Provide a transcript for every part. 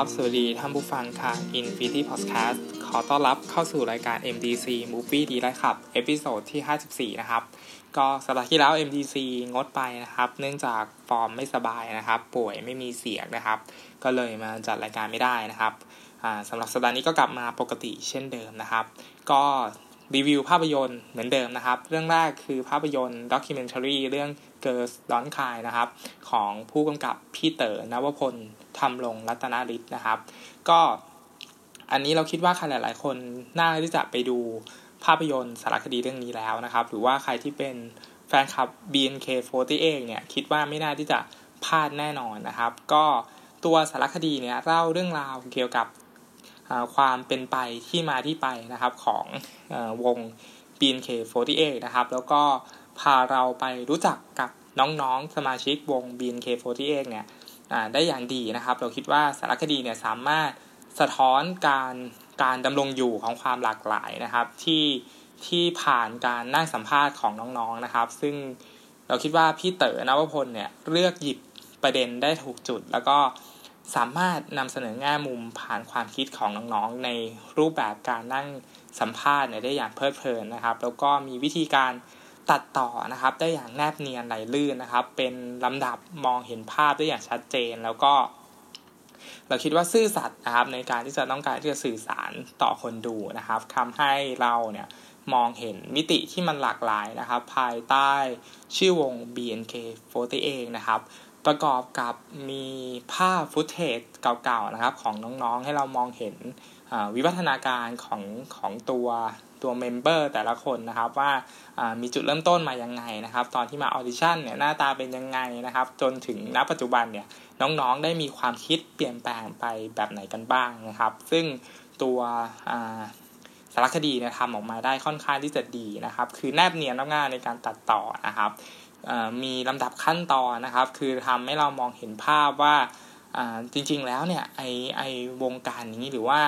สวัสดีครับสวัสดีท่านผู้ฟังค่ะ Infinity Podcast ขอต้อนรับเข้าสู่รายการ MDC Movie Delight ครับ episode ที่ 54 นะครับ ก็สัปดาห์ที่แล้ว MDC งดไปนะครับ เนื่องจากฟอร์มไม่สบายนะครับ ป่วยไม่มีเสียงนะครับ ก็เลยมาจัดรายการไม่ได้นะครับสำหรับสัปดาห์นี้ก็กลับมาปกติเช่นเดิมนะครับ ก็รีวิวภาพยนตร์เหมือนเดิมนะครับ เรื่องแรกคือภาพยนตร์ documentary เรื่อง Girls Don't Cry นะครับ ของผู้กำกับพี่เต๋อนวพล ทำลงรัตนาฤทธิ์นะครับ ก็อันนี้เราคิดว่าใครหลาย ๆ คนน่าที่จะไปดูภาพยนตร์สารคดีเรื่องนี้แล้วนะครับ หรือว่าใครที่เป็นแฟนคลับ BNK48 เนี่ยคิดว่าไม่น่าที่จะพลาดแน่นอนนะครับ ก็ตัวสารคดีเนี่ยเล่าเรื่องราวเกี่ยวกับความเป็นไปที่มาที่ไปนะครับของวง BNK48 นะครับ แล้วก็พาเราไปรู้จักกับน้องๆสมาชิกวง BNK48 เนี่ย ได้อย่างดีนะครับ เราคิดว่าสารคดีเนี่ยสามารถสะท้อนการการดำรงอยู่ของความหลากหลายนะครับ ที่ที่ผ่านการนั่งสัมภาษณ์ของน้องๆนะครับ ซึ่งเราคิดว่าพี่เต๋อนวพลเนี่ยเลือกหยิบประเด็นได้ถูกจุด แล้วก็สามารถนำเสนอแง่มุมผ่านความคิดของน้องๆ ในรูปแบบการนั่งสัมภาษณ์เนี่ยได้อย่างเพลิดเพลินนะครับ แล้วก็มีวิธีการ ตัดต่อนะครับ ได้อย่างแนบเนียนไหลลื่นนะครับ เป็นลำดับมองเห็นภาพได้อย่างชัดเจนแล้วก็ เราคิดว่าซื่อสัตย์นะครับ ในการที่จะต้องการที่จะสื่อสารต่อคนดูนะครับทำให้เราเนี่ยมองเห็นมิติที่มันหลากหลายนะครับ ภายใต้ชื่อวง BNK48 นะครับ ประกอบกับมีภาพฟุตเทจเก่าๆนะครับ ของน้องๆให้เรามองเห็นวิวัฒนาการของของตัว ตัว member แต่ละคนนะครับว่ามีจุดเริ่มต้นมายังไงนะครับ ตอนที่มา audition เนี่ยหน้าตาเป็นยังไงนะครับ จนถึงณปัจจุบันเนี่ยน้องๆได้มีความคิดเปลี่ยนแปลงไปแบบไหนกันบ้างนะครับ ซึ่งตัวสารคดีเนี่ยทำออกมาได้ค่อนข้างที่จะดีนะครับ คือแนบเนียนง่ายในการตัดต่อนะครับมีลำดับขั้นตอนนะครับ คือทำให้เรามองเห็นภาพว่าจริงๆแล้วเนี่ยไอไอวงการนี้หรือว่า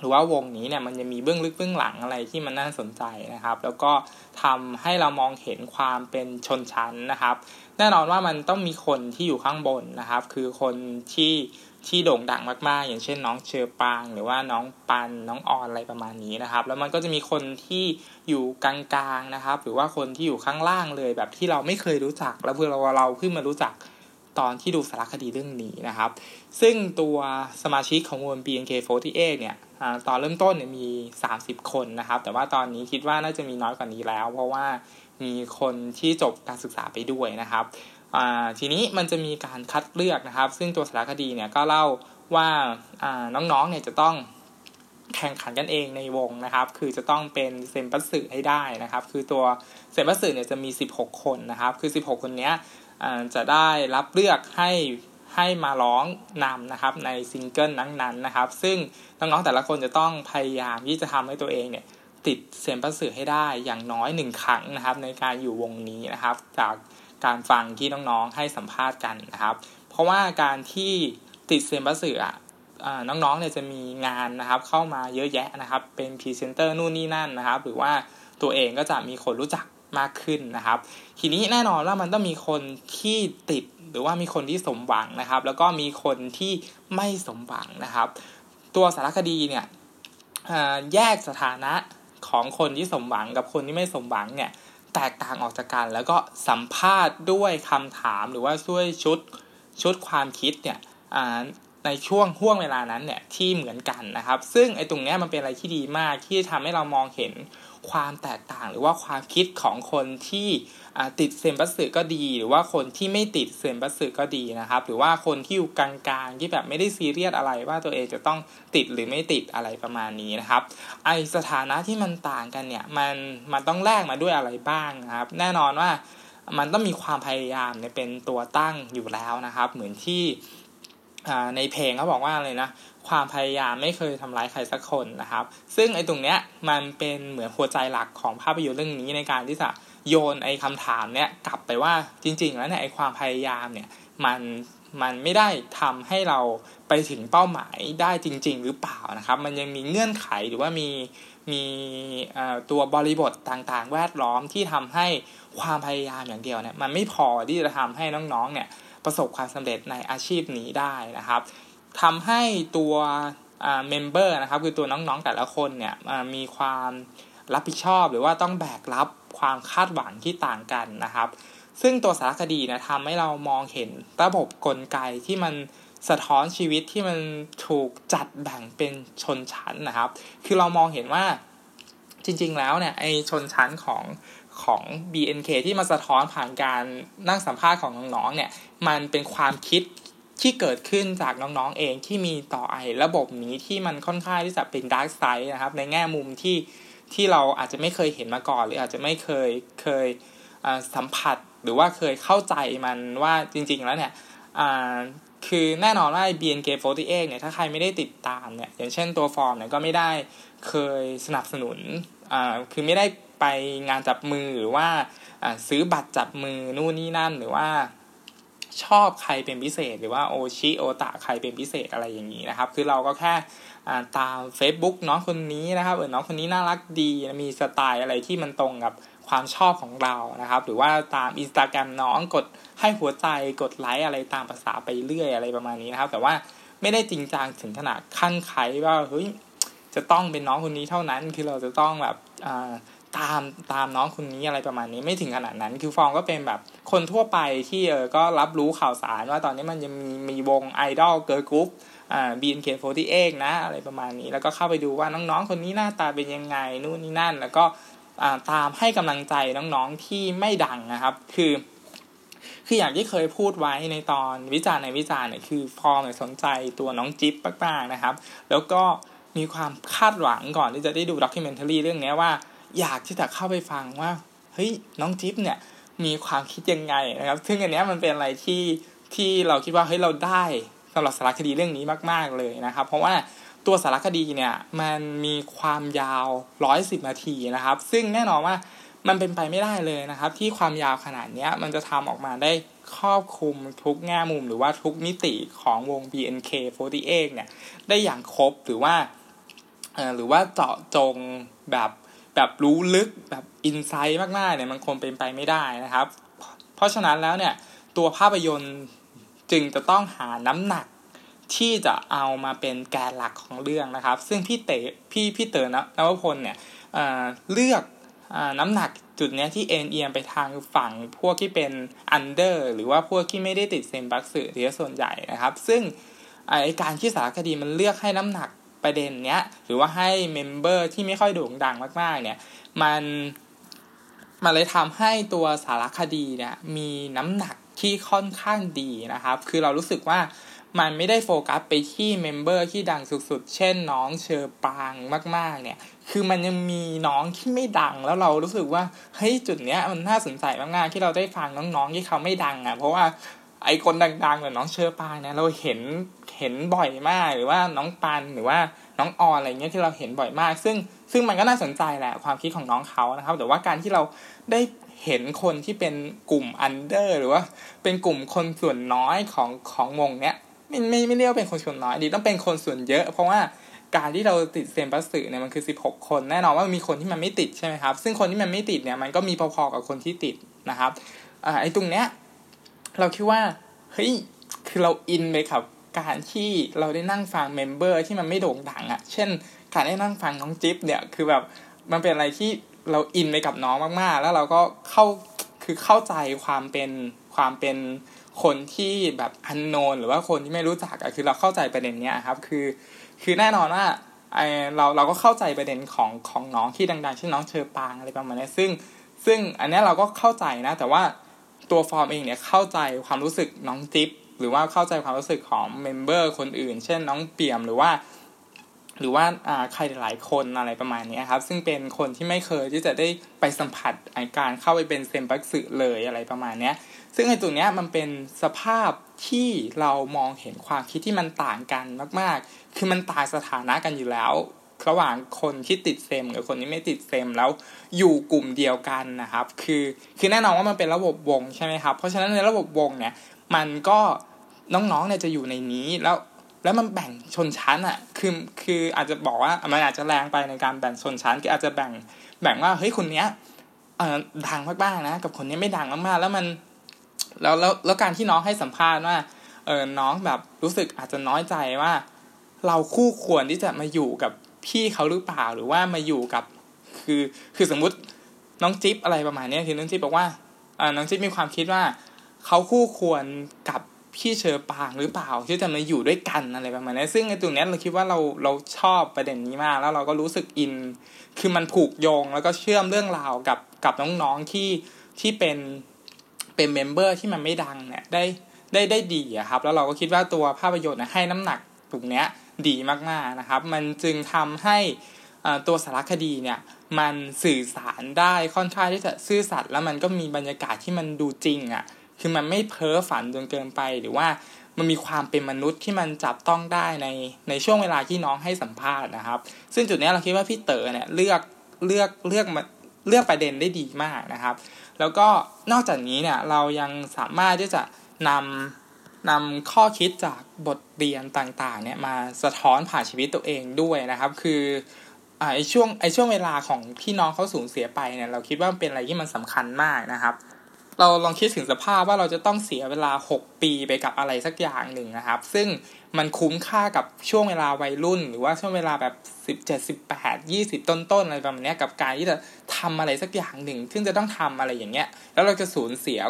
หรือว่าวงนี้เนี่ยมันจะมีเบื้องลึกเบื้องหลังอะไรที่มันน่าสนใจนะครับ แล้วก็ทำให้เรามองเห็นความเป็นชนชั้นนะครับ แน่นอนว่ามันต้องมีคนที่อยู่ข้างบนนะครับ คือคนที่ที่โด่งดังมากๆ อย่างเช่นน้องเชอปาง หรือว่าน้องปันน้องออนอะไรประมาณนี้นะครับ แล้วมันก็จะมีคนที่อยู่กลางๆนะครับ หรือว่าคนที่อยู่ข้างล่างเลยแบบที่เราไม่เคยรู้จัก แล้วเพื่อเราเราเพิ่งมารู้จัก ตอนที่ดูสารคดีเรื่องนี้นะครับ ซึ่งตัวสมาชิกของวง BNK48 เนี่ยตอนเริ่มต้นเนี่ยมี 30 คนนะครับ แต่ว่าตอนนี้คิดว่าน่าจะมีน้อยกว่านี้แล้ว เพราะว่ามีคนที่จบการศึกษาไปด้วยนะครับทีนี้มันจะมีการคัดเลือกนะครับ ซึ่งตัวสารคดีเนี่ยก็เล่าว่าน้องๆเนี่ยจะต้องแข่งขันกันเองในวงนะครับ คือจะต้องเป็นเซนปัสสึให้ได้นะครับ คือตัวเซ็มบัตสึเนี่ยจะมี 16 คนนะครับ คือ 16 คนเนี้ย จะได้รับเลือกให้ให้มาร้องนำนะครับในซิงเกิลนั้นๆนะครับ ซึ่งน้องๆแต่ละคนจะต้องพยายามที่จะทำให้ตัวเองเนี่ยติดเซ็มบัตสึให้ได้อย่างน้อยหนึ่งครั้งนะครับ ในการอยู่วงนี้นะครับ จากการฟังที่น้องๆให้สัมภาษณ์กันนะครับ เพราะว่าการที่ติดเซ็มบัตสึอะน้องๆเนี่ยจะมีงานนะครับเข้ามาเยอะแยะนะครับ เป็นพรีเซนเตอร์นู่นนี่นั่นนะครับ หรือว่าตัวเองก็จะมีคนรู้จัก มากขึ้นนะครับ ทีนี้แน่นอนว่ามันต้องมีคนที่ติดหรือว่ามีคนที่สมหวังนะครับ แล้วก็มีคนที่ไม่สมหวังนะครับ ตัวสารคดีเนี่ยแยกสถานะของคนที่สมหวังกับคนที่ไม่สมหวังเนี่ยแตกต่างออกจากกัน แล้วก็สัมภาษณ์ด้วยคำถามหรือว่าช่วยชุดชุดความคิดเนี่ยในช่วงห่วงเวลานั้นเนี่ยที่เหมือนกันนะครับ ซึ่งไอ้ตรงนี้มันเป็นอะไรที่ดีมากที่ทำให้เรามองเห็น ความแตกต่างหรือว่าความคิดของคนที่ติดเซนบัสสึก็ดี หรือว่าคนที่ไม่ติดเซนบัสสึก็ดีนะครับ หรือว่าคนที่อยู่กลางๆที่แบบไม่ได้ซีเรียสอะไรว่าตัวเองจะต้องติดหรือไม่ติดอะไรประมาณนี้นะครับไอสถานะที่มันต่างกันเนี่ยมันมันต้องแลกมาด้วยอะไรบ้างนะครับ แน่นอนว่ามันต้องมีความพยายามเนี่ยเป็นตัวตั้งอยู่แล้วนะครับ เหมือนที่ในเพลงเขาบอกว่าเลยนะ ความพยายามไม่เคยทำร้ายใครสักคนนะครับ ซึ่งไอ้ตรงเนี้ยมันเป็นเหมือนหัวใจหลักของภาพยนตร์เรื่องนี้ในการที่จะโยนไอ้คำถามเนี้ยกลับไปว่าจริง ๆ แล้วเนี่ยไอ้ความพยายามเนี่ยมันมันไม่ได้ทำให้เราไปถึงเป้าหมายได้จริง ๆ หรือเปล่านะครับ มันยังมีเงื่อนไขหรือว่ามีมีตัวบริบทต่างๆ แวดล้อมที่ทำให้ความพยายามอย่างเดียวเนี่ยมันไม่พอที่จะทำให้น้องๆเนี่ยประสบความสำเร็จในอาชีพนี้ได้นะครับ ทำให้ตัวเมมเบอร์นะครับคือตัวน้องๆแต่ละคนเนี่ยมีความรับผิดชอบหรือว่าต้องแบกรับความคาดหวังที่ต่างกันนะครับ ซึ่งตัวสารคดีนะทำให้เรามองเห็นระบบกลไกที่มันสะท้อนชีวิตที่มันถูกจัดแบ่งเป็นชนชั้นนะครับ คือเรามองเห็นว่าจริง ๆ แล้วเนี่ยไอชนชั้นของของ BNK ที่มาสะท้อนผ่านการนั่งสัมภาษณ์ของน้องๆเนี่ย มันเป็นความคิด ที่เกิดขึ้นจากน้องๆเองที่มีต่อไอระบบนี้ที่มันค่อนข้างที่จะเป็น dark side นะครับ ในแง่มุมที่ที่เราอาจจะไม่เคยเห็นมาก่อน หรืออาจจะไม่เคยเคยสัมผัสหรือว่าเคยเข้าใจมันว่าจริง ๆ แล้วเนี่ยคือแน่นอนว่า BNK48 เนี่ยถ้าใครไม่ได้ติดตามเนี่ยอย่างเช่นตัวฟอร์มเนี่ยก็ไม่ได้เคยสนับสนุนคือไม่ได้ไปงานจับมือหรือว่าซื้อบัตรจับมือนู่นนี่นั่นหรือว่า ชอบใครเป็นพิเศษ หรือว่าโอชิโอตะใครเป็นพิเศษอะไรอย่างนี้นะครับ คือเราก็แค่ตาม Facebook น้องคนนี้นะครับเออน้องคนนี้น่ารักดีมีสไตล์อะไรที่มันตรงกับความชอบของเรานะครับ หรือว่าตามอินสตาแกรมน้องกดให้หัวใจกดไลค์อะไรตามภาษาไปเรื่อยอะไรประมาณนี้นะครับ แต่ว่าไม่ได้จริงจังถึงขนาดขั้นไขว่าเฮ้ยจะต้องเป็นน้องคนนี้เท่านั้น คือเราจะต้องแบบ ตามตามน้องคนนี้อะไรประมาณนี้ไม่ถึงขนาดนั้น คือฟอร์มก็เป็นแบบคนทั่วไปที่เออก็รับรู้ข่าวสารว่าตอนนี้มันยังมีมีวงไอดอล girl group อ่า BNK48 นะ อะไรประมาณนี้ แล้วก็เข้าไปดูว่าน้องๆคนนี้หน้าตาเป็นยังไงนู่นนี่นั่น แล้วก็ตามให้กำลังใจน้องๆที่ไม่ดังนะครับ คือคืออย่างที่เคยพูดไว้ในตอนวิจารณ์ในวิจารณ์เนี่ยคือฟอร์มสนใจตัวน้องจิ๊บมากๆนะครับ แล้วก็มีความคาดหวังก่อนที่จะได้ดูด็อกิเมนทารีเรื่องนี้ว่า อยากที่จะเข้าไปฟังว่าเฮ้ยน้องจิ๊บเนี่ยมีความคิดยังไงนะครับ ซึ่งอันนี้มันเป็นอะไรที่ที่เราคิดว่าเฮ้ยเราได้สำหรับสารคดีเรื่องนี้มาก ๆเลยนะครับ เพราะว่าตัวสารคดีเนี่ยมันมีความยาวร้อยสิบนาทีนะครับ ซึ่งแน่นอนว่ามันเป็นไปไม่ได้เลยนะครับ ที่ความยาวขนาดนี้มันจะทำออกมาได้ครอบคลุมทุกแง่มุมหรือว่าทุกมิติของวง BNK48 เนี่ยได้อย่างครบหรือว่าหรือว่าเจาะจงแบบ แบบรู้ลึกแบบอินไซต์มากๆเนี่ยมันคงเป็นไปไม่ได้นะครับ เพราะฉะนั้นแล้วเนี่ยตัวภาพยนตร์จึงจะต้องหาน้ำหนักที่จะเอามาเป็นแกนหลักของเรื่องนะครับ ซึ่งพี่เต๋พี่พี่เต๋อนนวพลเนี่ยเลือกน้ำหนักจุดนี้ที่เอนเอียงไปทางฝั่งพวกที่เป็น under หรือว่าพวกที่ไม่ได้ติดเซ็มบัตสึที่ส่วนใหญ่นะครับ ซึ่งไอการที่สารคดีมันเลือกให้น้ำหนัก ประเด็นเนี้ยหรือว่าให้ member ที่ไม่ค่อยโด่งดังมากๆ เนี่ย มันมันเลยทำให้ตัวสารคดีเนี่ยมีน้ำหนักที่ค่อนข้างดีนะครับ คือเรารู้สึกว่ามันไม่ได้โฟกัสไปที่เมมเบอร์ที่ดังสุดๆ เช่นน้องเชอปางมากๆ เนี่ย คือมันยังมีน้องที่ไม่ดังแล้วเรารู้สึกว่า เฮ้ยจุดเนี้ยมันน่าสนใจมากๆ ที่เราได้ฟังน้องๆ ที่เขาไม่ดังอะ เพราะว่า ไอคนดังๆเหมือน้องเชอปางเนี่ยเราเห็นเห็นบ่อยมากหรือว่าน้องปันหรือว่าน้องออนอะไรเงี้ยที่เราเห็นบ่อยมาก ซึ่งซึ่งมันก็น่าสนใจแหละความคิดของน้องเขานะครับ แต่ว่าการที่เราได้เห็นคนที่เป็นกลุ่ม under หรือว่าเป็นกลุ่มคนส่วนน้อยของของวงเนี้ยไม่ไม่ไม่เรียกว่าเป็นคนส่วนน้อยดีต้องเป็นคนส่วนเยอะ เพราะว่าการที่เราติดเซ็มบัตสึเนี่ยมันคือสิบหกคนแน่นอนว่ามีคนที่มันไม่ติดใช่ไหมครับ ซึ่งคนที่มันไม่ติดเนี่ยมันก็มีพอๆกับคนที่ติดนะครับอไอ้ตรงเนี้ย เราคิดว่าเฮ้ยคือเราอินไปกับการที่เราได้นั่งฟัง member ที่มันไม่โด่งดังอะ่ะ เช่น การได้นั่งฟังน้องจิ๊บเนี่ย คือแบบมันเป็นอะไรที่เราอินไปกับน้องมากๆ แล้วเราก็เข้าคือเข้าใจความเป็นความเป็นคนที่แบบอันโนนหรือว่าคนที่ไม่รู้จักอะคือเราเข้าใจประเด็นเนี้ยครับ คือ คือแน่นอนว่าไอเราเราก็เข้าใจประเด็นของของน้องที่ดังๆเช่นน้องเฌอปรางอะไรประมาณนี้ซึ่ง ซึ่งอันนี้เราก็เข้าใจนะ แต่ว่า ตัวฟอร์มเองเนี่ยเข้าใจความรู้สึกน้องจิ๊บหรือว่าเข้าใจความรู้สึกของ member คนอื่น เช่นน้องเปี่ยมหรือว่า หรือว่าใครหลายคนอะไรประมาณนี้ครับ ซึ่งเป็นคนที่ไม่เคยที่จะได้ไปสัมผัสการเข้าไปเป็นเซมบักสึเลยอะไรประมาณนี้ซึ่งไอ้ตัวเนี้ยมันเป็นสภาพที่เรามองเห็นความคิดที่มันต่างกันมาก ๆ คือมันต่างสถานะกันอยู่แล้ว ระหว่างคนที่ติดเซมกับคนที่ไม่ติดเซมแล้วอยู่กลุ่มเดียวกันนะครับ คือคือแน่นอนว่ามันเป็นระบบวงใช่ไหมครับ เพราะฉะนั้นในระบบวงเนี่ยมันก็น้องๆเนี่ยจะอยู่ในนี้แล้วแล้วมันแบ่งชนชั้นอะ คือคืออาจจะบอกว่ามันอาจจะแรงไปในการแบ่งชนชั้นก็อาจจะแบ่งแบ่งว่าเฮ้ยคนเนี้ยเออดังมากๆนะ กับคนนี้ไม่ดังมากๆแล้วมันแล้วแล้วแล้วการที่น้องให้สัมภาษณ์ว่าเออน้องแบบรู้สึกอาจจะน้อยใจว่า เราคู่ควรที่จะมาอยู่กับ พี่เขาหรือเปล่าหรือว่ามาอยู่กับ คือคือสมมุติน้องจิ๊บอะไรประมาณนี้คือน้องจิ๊บบอกว่าอ่าน้องจิ๊บมีความคิดว่าเขาคู่ควรกับพี่เฌอปรางหรือเปล่าที่จะมาอยู่ด้วยกันอะไรประมาณนี้ซึ่งในตรงนี้เราคิดว่าเราเราชอบประเด็นนี้มาก แล้วเราก็รู้สึกอิน คือมันผูกโยงแล้วก็เชื่อมเรื่องราวกับกับน้องๆที่ที่เป็นเป็น member ที่มันไม่ดังเนี่ยได้ได้ได้ดีอะครับ แล้วเราก็คิดว่าตัวภาพยนตร์ให้น้ำหนักตรงเนี้ย ดีมากๆนะครับ มันจึงทำให้ตัวสารคดีเนี่ยมันสื่อสารได้ค่อนข้างที่จะซื่อสัตย์แล้วมันก็มีบรรยากาศที่มันดูจริงอะ่ะคือมันไม่เพ้อฝันจนเกินไปหรือว่ามันมีความเป็นมนุษย์ที่มันจับต้องได้ในในช่วงเวลาที่น้องให้สัมภาษณ์นะครับ ซึ่งจุดนี้เราคิดว่าพี่เต๋อเนี่ยเลือกเลือกเลือกมาเลือกประเด็นได้ดีมากนะครับ แล้วก็นอกจากนี้เนี่ยเรายังสามารถที่จะนำ นำข้อคิดจากบทเรียนต่างๆเนี่ยมาสะท้อนผ่านชีวิตตัวเองด้วยนะครับ คือไอช่วงไอช่วงเวลาของพี่น้องเขาสูญเสียไปเนี่ยเราคิดว่าเป็นอะไรที่มันสำคัญมากนะครับ เราลองคิดถึงสภาพว่าเราจะต้องเสียเวลา 6 ปีไปกับอะไรสักอย่างหนึ่งนะครับ ซึ่งมันคุ้มค่ากับช่วงเวลาวัยรุ่น หรือว่าช่วงเวลาแบบ 17 18 20 ต้นๆอะไรประมาณนี้กับการที่จะทำอะไรสักอย่างหนึ่ง ซึ่งจะต้องทำอะไรอย่างเงี้ยแล้วเราจะสูญเสีย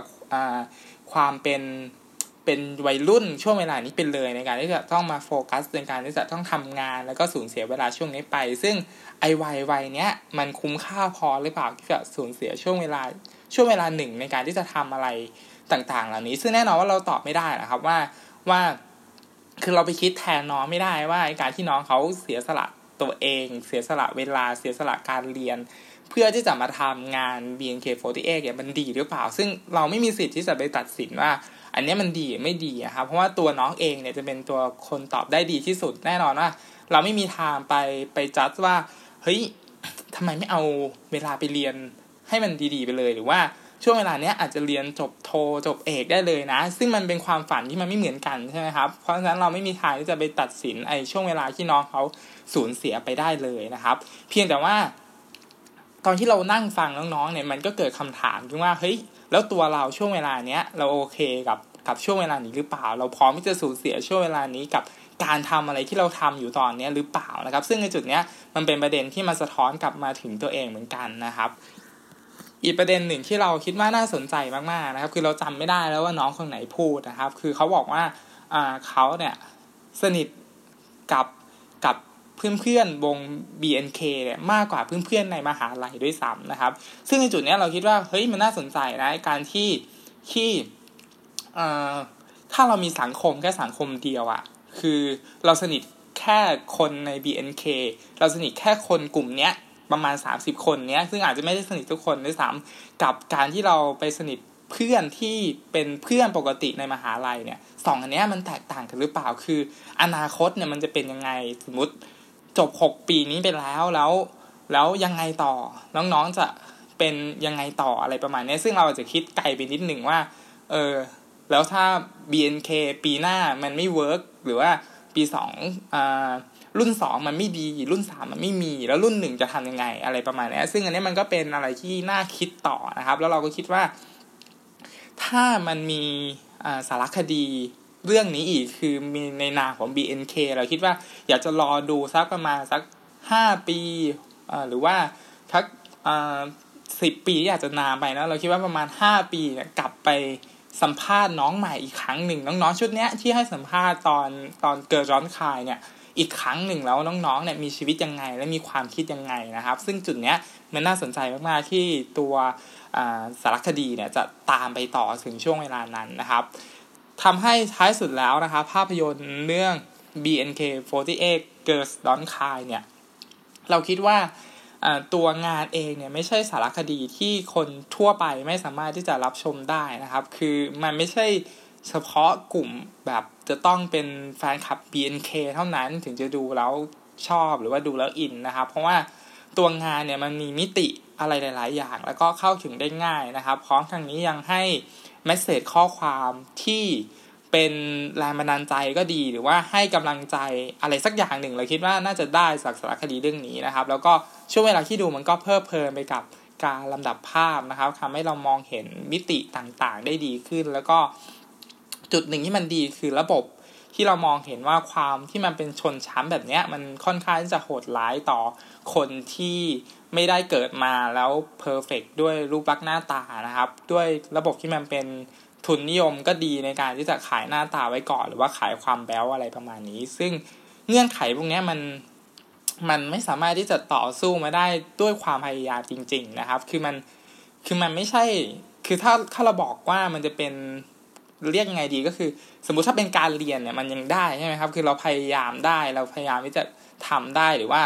ความเป็น เป็นวัยรุ่นช่วงเวลานี้เป็นเลยในการที่จะต้องมาโฟกัสในการที่จะต้องทำงาน แล้วก็สูญเสียเวลาช่วงนี้ไป ซึ่งไอวัยวัยเนี้ยมันคุ้มค่าพอหรือเปล่าที่จะสูญเสียช่วงเวลาช่วงเวลาหนึ่งในการที่จะทำอะไรต่างๆ เหล่านี้ ซึ่งแน่นอนว่าเราตอบไม่ได้นะครับว่าว่าคือเราไปคิดแทนน้องไม่ได้ว่าการที่น้องเขาเสียสละตัวเอง เสียสละเวลาเสียสละการเรียน เพื่อที่จะมาทำงาน BNK48 เนี่ยมันดีหรือเปล่า ซึ่งเราไม่มีสิทธิ์ที่จะไปตัดสินว่า อันนี้มันดีไม่ดีครับเพราะว่าตัวน้องเองเนี่ยจะเป็นตัวคนตอบได้ดีที่สุดแน่นอนว่า เราไม่มีทางไปไปจัดว่าเฮ้ยทำไมไม่เอาเวลาไปเรียนให้มันดีๆไปเลย หรือว่าช่วงเวลาเนี้ยอาจจะเรียนจบโทจบเอกได้เลยนะ ซึ่งมันเป็นความฝันที่มันไม่เหมือนกันใช่ไหมครับ เพราะฉะนั้นเราไม่มีทางที่จะไปตัดสินไอ้ช่วงเวลาที่น้องเขาสูญเสียไปได้เลยนะครับ เพียงแต่ว่า ตอนที่เรานั่งฟังน้องๆเนี่ยมันก็เกิดคำถามขึ้นว่าเฮ้ย แล้วตัวเราช่วงเวลาเนี้ยเราโอเคกับกับช่วงเวลานี้หรือเปล่า เราพร้อมที่จะสูญเสียช่วงเวลานี้กับการทำอะไรที่เราทำอยู่ตอนนี้หรือเปล่านะครับ ซึ่งในจุดเนี้ยมันเป็นประเด็นที่มาสะท้อนกลับมาถึงตัวเองเหมือนกันนะครับ อีกประเด็นหนึ่งที่เราคิดว่าน่าสนใจมากๆนะครับ คือเราจำไม่ได้แล้วว่าน้องคนไหนพูดนะครับ คือเขาบอกว่าอ่าเขาเนี่ยสนิทกับ เพื่อนๆวง BNK เนี่ยมากกว่าเพื่อนๆในมหาลัยด้วยซ้ำนะครับ ซึ่งในจุดนี้เราคิดว่าเฮ้ยมันน่าสนใจนะการที่ที่ถ้าเรามีสังคมแค่สังคมเดียวอะคือเราสนิทแค่คนใน BNK เราสนิทแค่คนกลุ่มเนี้ยประมาณ 30 คนเนี้ยซึ่งอาจจะไม่ได้สนิททุกคนด้วยซ้ำกับการที่เราไปสนิทเพื่อนที่เป็นเพื่อนปกติในมหาลัยเนี่ยสองอันนี้มันแตกต่างกันหรือเปล่าคือ อนาคตเนี่ยมันจะเป็นยังไงสมมติ จบ6ปีนี้ไปแล้วแล้ว แล้วยังไงต่อ น้องๆจะเป็นยังไงต่ออะไรประมาณนี้ ซึ่งเราอาจจะคิดไกลไปนิดหนึ่งว่า เออ แล้วถ้า BNK ปีหน้ามันไม่เวิร์กหรือว่าปีสองอ่ารุ่นสองมันไม่ดี รุ่นสามมันไม่มี แล้วรุ่นหนึ่งจะทำยังไงอะไรประมาณนี้ซึ่งอันนี้มันก็เป็นอะไรที่น่าคิดต่อนะครับ แล้วเราก็คิดว่า ถ้ามันมีสารคดี เรื่องนี้อีกคือมีในนาของ BNK เราคิดว่าอยากจะรอดูสักประมาณสักห้าปีหรือว่าสักสิบปีอยากจะนานไปนะเราคิดว่าประมาณห้าปีเนี่ยกลับไปสัมภาษณ์น้องใหม่อีกครั้งหนึ่งน้องๆชุดเนี้ยที่ให้สัมภาษณ์ตอนตอนเกิดร้อนคายเนี่ยอีกครั้งหนึ่งแล้วน้องๆเนี่ยมีชีวิตยังไง และมีความคิดยังไงนะครับ ซึ่งจุดเนี้ยมันน่าสนใจมากๆที่ตัวสารคดีเนี่ยจะตามไปต่อถึงช่วงเวลานั้นนะครับ ทำให้ท้ายสุดแล้วนะครับภาพยนตร์เรื่อง BNK48 Girls Don't Cry เนี่ย เราคิดว่าตัวงานเองเนี่ยไม่ใช่สารคดีที่คนทั่วไปไม่สามารถที่จะรับชมได้นะครับ คือมันไม่ใช่เฉพาะกลุ่มแบบจะต้องเป็นแฟนคลับ BNK เท่านั้นถึงจะดูแล้วชอบหรือว่าดูแล้วอินนะครับ เพราะว่าตัวงานเนี่ยมันมีมิติอะไรหลาย ๆ อย่าง แล้วก็เข้าถึงได้ง่ายนะครับ พร้อมทางนี้ยังให้ เมสเซจข้อความที่เป็นแรงบันดาลใจก็ดีหรือว่าให้กำลังใจอะไรสักอย่างหนึ่ง เราคิดว่าน่าจะได้จากสารคดีเรื่องนี้นะครับ แล้วก็ช่วงเวลาที่ดูมันก็เพลิดเพลินไปกับการลำดับภาพนะครับทำให้เรามองเห็นมิติต่างๆ ได้ดีขึ้น แล้วก็จุดหนึ่งที่มันดีคือระบบ ที่เรามองเห็นว่าความที่มันเป็นชนชั้นแบบเนี้ย มันค่อนข้างจะโหดร้ายต่อคนที่ไม่ได้เกิดมาแล้วเพอร์เฟกด้วยรูปลักษณ์หน้าตานะครับ ด้วยระบบที่มันเป็นทุนนิยมก็ดีในการที่จะขายหน้าตาไว้ก่อน หรือว่าขายความแบ๊วอะไรประมาณนี้ ซึ่งเงื่อนไขพวกนี้มันมันไม่สามารถที่จะต่อสู้มาได้ด้วยความพยายามจริง ๆ นะครับ คือมันคือมันไม่ใช่ คือถ้าถ้าเราบอกว่ามันจะเป็น เรียกยังไงดีก็คือ สมมุติถ้าเป็นการเรียนเนี่ยมันยังได้ใช่ไหมครับ คือเราพยายามได้เราพยายามที่จะทำได้หรือว่า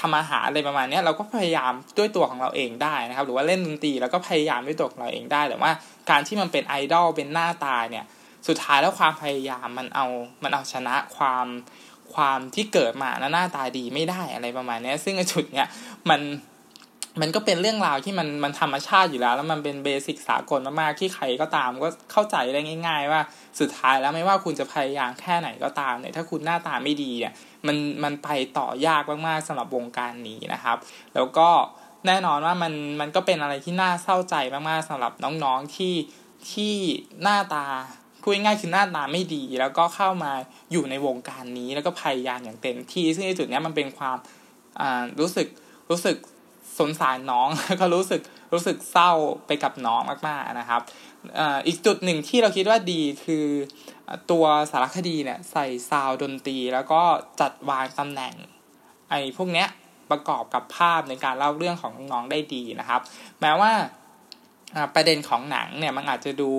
ทำอาหารอะไรประมาณนี้เราก็พยายามด้วยตัวของเราเองได้นะครับ หรือว่าเล่นดนตรีแล้วก็พยายามด้วยตัวของเราเองได้แต่ว่าการที่มันเป็นไอดอลเป็นหน้าตาเนี่ยสุดท้ายแล้วความพยายามมันเอามันเอาชนะความความที่เกิดมาแล้วหน้าตาดีไม่ได้อะไรประมาณนี้ซึ่งจุดเนี้ยมัน มันก็เป็นเรื่องราวที่มันมันธรรมชาติอยู่แล้ว แล้วมันเป็นเบสิกสากลมากๆที่ใครก็ตามก็เข้าใจได้ง่าย ๆ ว่าสุดท้ายแล้วไม่ว่าคุณจะพยายามแค่ไหนก็ตามเนี่ยถ้าคุณหน้าตาไม่ดีเนี่ยมันมันไปต่อยากมากๆสำหรับวงการนี้นะครับ แล้วก็แน่นอนว่ามันมันก็เป็นอะไรที่น่าเศร้าใจมากๆสำหรับน้องๆที่ที่หน้าตาพูดง่ายคือหน้าตาไม่ดี แล้วก็เข้ามาอยู่ในวงการนี้แล้วก็พยายามอย่างเต็มที่ซึ่งในจุดนี้มันเป็นความอ่ารู้สึกรู้สึก สงสารน้องก็รู้สึกรู้สึกเศร้าไปกับน้องมากๆนะครับอีกจุดหนึ่งที่เราคิดว่าดีคือตัวสารคดีเนี่ยใส่ซาวดนตรี แล้วก็จัดวางตำแหน่งไอ้พวกเนี้ยประกอบกับภาพในการเล่าเรื่องของน้องได้ดีนะครับ แม้ว่าประเด็นของหนังเนี่ยมันอาจจะดู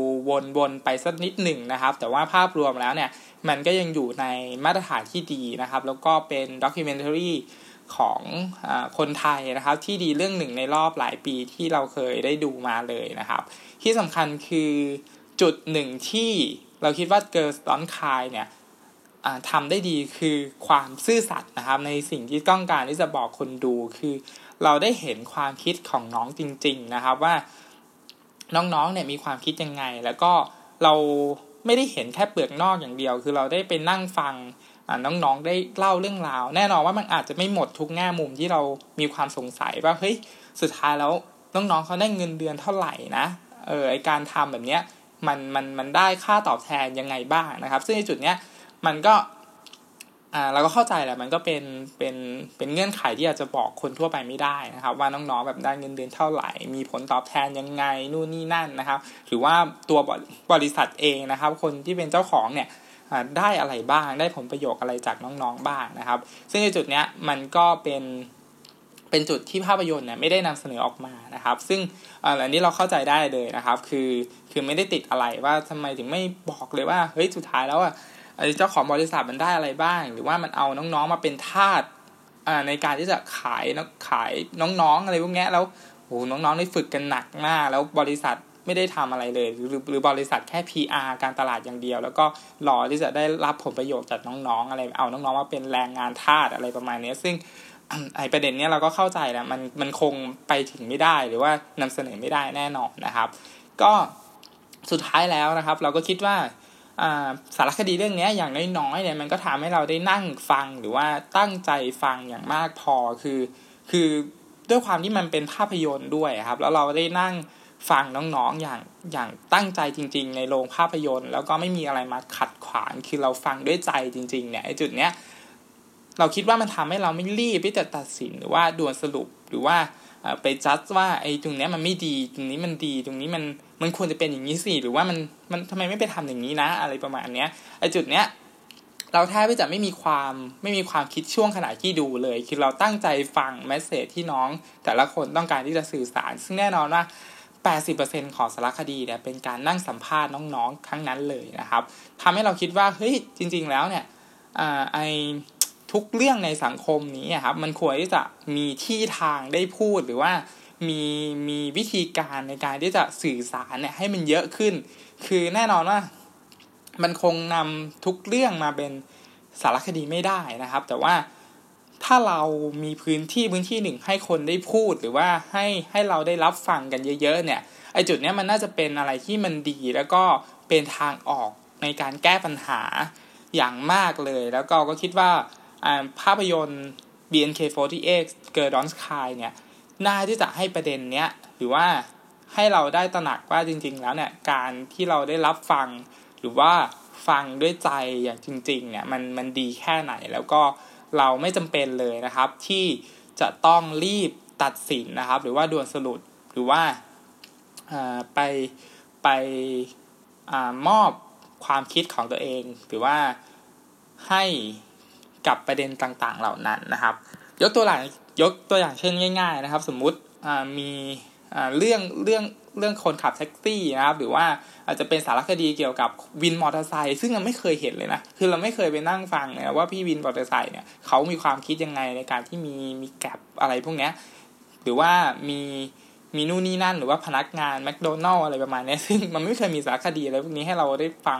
วนๆไปสักนิดหนึ่งนะครับ แต่ว่าภาพรวมแล้วเนี่ยมันก็ยังอยู่ในมาตรฐานที่ดีนะครับ แล้วก็เป็นด็อกิเมนทารี ของอคนไทยนะครับ ที่ดีเรื่องหนึ่งในรอบหลายปีที่เราเคยได้ดูมาเลยนะครับ ที่สำคัญคือจุดหนึ่งที่เราคิดว่า Girls Don't Cry เนี่ยทำได้ดีคือความซื่อสัตย์นะครับ ในสิ่งที่ต้องการที่จะบอกคนดูคือเราได้เห็นความคิดของน้องจริง ๆนะครับว่าน้องๆเนี่ยมีความคิดยังไง แล้วก็เราไม่ได้เห็นแค่เปลือกนอกอย่างเดียว คือเราได้ไปนั่งฟัง น้องๆได้เล่าเรื่องราว แน่นอนว่ามันอาจจะไม่หมดทุกแง่มุมที่เรามีความสงสัยว่าเฮ้ยสุดท้ายแล้วน้องๆเขาได้เงินเดือนเท่าไหร่นะเออไอการทำแบบเนี้ยมันมันมันได้ค่าตอบแทนยังไงบ้างนะครับ ซึ่งในจุดเนี้ยมันก็อ่าเราก็เข้าใจแหละมันก็เป็นเป็นเป็นเงื่อนไขที่อาจจะบอกคนทั่วไปไม่ได้นะครับ ว่าน้องๆแบบได้เงินเดือนเท่าไหร่ มีผลตอบแทนยังไงนู่นนี่นั่นนะครับ หรือว่าตัวบริษัทเองนะครับ คนที่เป็นเจ้าของเนี่ย ได้อะไรบ้าง ได้ผลประโยชน์อะไรจากน้องๆบ้างนะครับ ซึ่งในจุดเนี้ยมันก็เป็นเป็นจุดที่ภาพยนตร์เนี่ยไม่ได้นำเสนอออกมานะครับ ซึ่งอันนี้เราเข้าใจได้เลยนะครับ คือคือไม่ได้ติดอะไรว่าทำไมถึงไม่บอกเลยว่าเฮ้ยสุดท้ายแล้วอะเจ้าของบริษัทมันได้อะไรบ้าง หรือว่ามันเอาน้องๆมาเป็นทาสในการที่จะขายขายน้องๆอะไรพวกนี้แล้วโอ้น้องๆได้ฝึกกันหนักมาก แล้วบริษัท ไม่ได้ทำอะไรเลย หรือหรือบริษัทแค่ PR การตลาดอย่างเดียว แล้วก็รอที่จะได้รับผลประโยชน์จากน้องๆ อะไรเอาน้องๆมาเป็นแรงงานทาสอะไรประมาณนี้ซึ่งไอประเด็นเนี้ยเราก็เข้าใจแหละมันมันคงไปถึงไม่ได้หรือว่านำเสนอไม่ได้แน่นอนนะครับ ก็สุดท้ายแล้วนะครับ เราก็คิดว่าสารคดีเรื่องนี้อย่างน้อยๆเนี่ยมันก็ทำให้เราได้นั่งฟังหรือว่าตั้งใจฟังอย่างมากพอคือ คือด้วยความที่มันเป็นภาพยนตร์ด้วยครับ แล้วเราได้นั่ง ฟังน้องๆอย่างอย่างตั้งใจจริง ๆ ในโรงภาพยนตร์ แล้วก็ไม่มีอะไรมาขัดขวางคือเราฟังด้วยใจจริง ๆ เนี่ยไอ้จุดเนี้ยเราคิดว่ามันทำให้เราไม่รีบที่จะตัดสินหรือว่าด่วนสรุปหรือว่าไปจัดว่าไอ้ตรงเนี้ยมันไม่ดีตรงนี้มันดีตรงนี้มันมันควรจะเป็นอย่างนี้สิหรือว่ามันมันทำไมไม่ไปทำอย่างนี้นะ อะไรประมาณเนี้ยไอ้จุดเนี้ยเราแทบจะไม่มีความไม่มีความคิดช่วงขณะที่ดูเลย คือเราตั้งใจฟังแมสเซจที่น้องแต่ละคนต้องการที่จะสื่อสาร ซึ่งแน่นอนว่า 80%ของสารคดีเนี่ยเป็นการนั่งสัมภาษณ์น้องๆครั้งนั้นเลยนะครับทำให้เราคิดว่าเฮ้ยจริง ๆ แล้วเนี่ยอไอทุกเรื่องในสังคมนี้ครับมันควรที่จะมีที่ทางได้พูดหรือว่ามีมีวิธีการในการที่จะสื่อสารเนี่ยให้มันเยอะขึ้น คือแน่นอนว่า มันคงนำทุกเรื่องมาเป็นสารคดีไม่ได้นะครับ แต่ว่า ถ้าเรามีพื้นที่พื้นที่หนึ่งให้คนได้พูดหรือว่าให้ให้เราได้รับฟังกันเยอะ ๆ เนี่ยไอจุดเนี้ยมันน่าจะเป็นอะไรที่มันดีแล้วก็เป็นทางออกในการแก้ปัญหาอย่างมากเลย แล้วก็ก็คิดว่าภาพยนตร์ BNK48 Girl Don't Cry เนี่ยน่าที่จะให้ประเด็นเนี้ยหรือว่าให้เราได้ตระหนักว่าจริง ๆ แล้วเนี่ยการที่เราได้รับฟัง หรือว่าฟังด้วยใจอย่างจริง ๆ เนี่ยมันมันดีแค่ไหนแล้วก็ เราไม่จำเป็นเลยนะครับ ที่จะต้องรีบตัดสินนะครับ หรือว่าด่วนสรุปหรือว่าไปไปอมอบความคิดของตัวเอง หรือว่าให้กับประเด็นต่างๆเหล่านั้นนะครับ ยกตัวอย่างยกตัวอย่างเช่นง่าย ๆ นะครับ สมมุติมีเรื่องเรื่อง เรื่องคนขับแท็กซี่นะครับ หรือว่าอาจจะเป็นสารคดีเกี่ยวกับวินมอเตอร์ไซค์ซึ่งเราไม่เคยเห็นเลยนะ คือเราไม่เคยไปนั่งฟังนะว่าพี่วินมอเตอร์ไซค์เนี่ยเขามีความคิดยังไงในการที่มีมี Grab อะไรพวกเนี้ยหรือว่ามีมีนู่นนี่นั่น หรือว่าพนักงานแมคโดนัลล์อะไรประมาณนี้ซึ่งมันไม่เคยมีสารคดีอะไรพวกนี้ให้เราได้ฟัง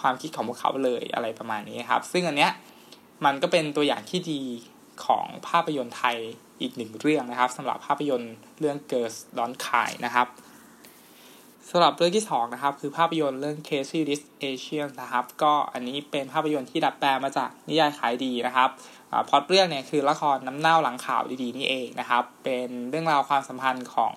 ความคิดของพวกเขาเลยอะไรประมาณนี้ครับ ซึ่งอันเนี้ยมันก็เป็นตัวอย่างที่ดีของภาพยนตร์ไทยอีกหนึ่งเรื่องนะครับสำหรับภาพยนตร์เรื่อง Girls Don't Cry นะครับ สำหรับเรื่องที่2นะครับคือภาพยนตร์เรื่อง Crazy Rich Asian นะครับ ก็อันนี้เป็นภาพยนตร์ที่ดัดแปลงมาจากนิยายขายดีนะครับพอดเรื่องเนี่ยคือละครน้ำเน่าหลังข่าวดีๆนี่เองนะครับ เป็นเรื่องราวความสัมพันธ์ของ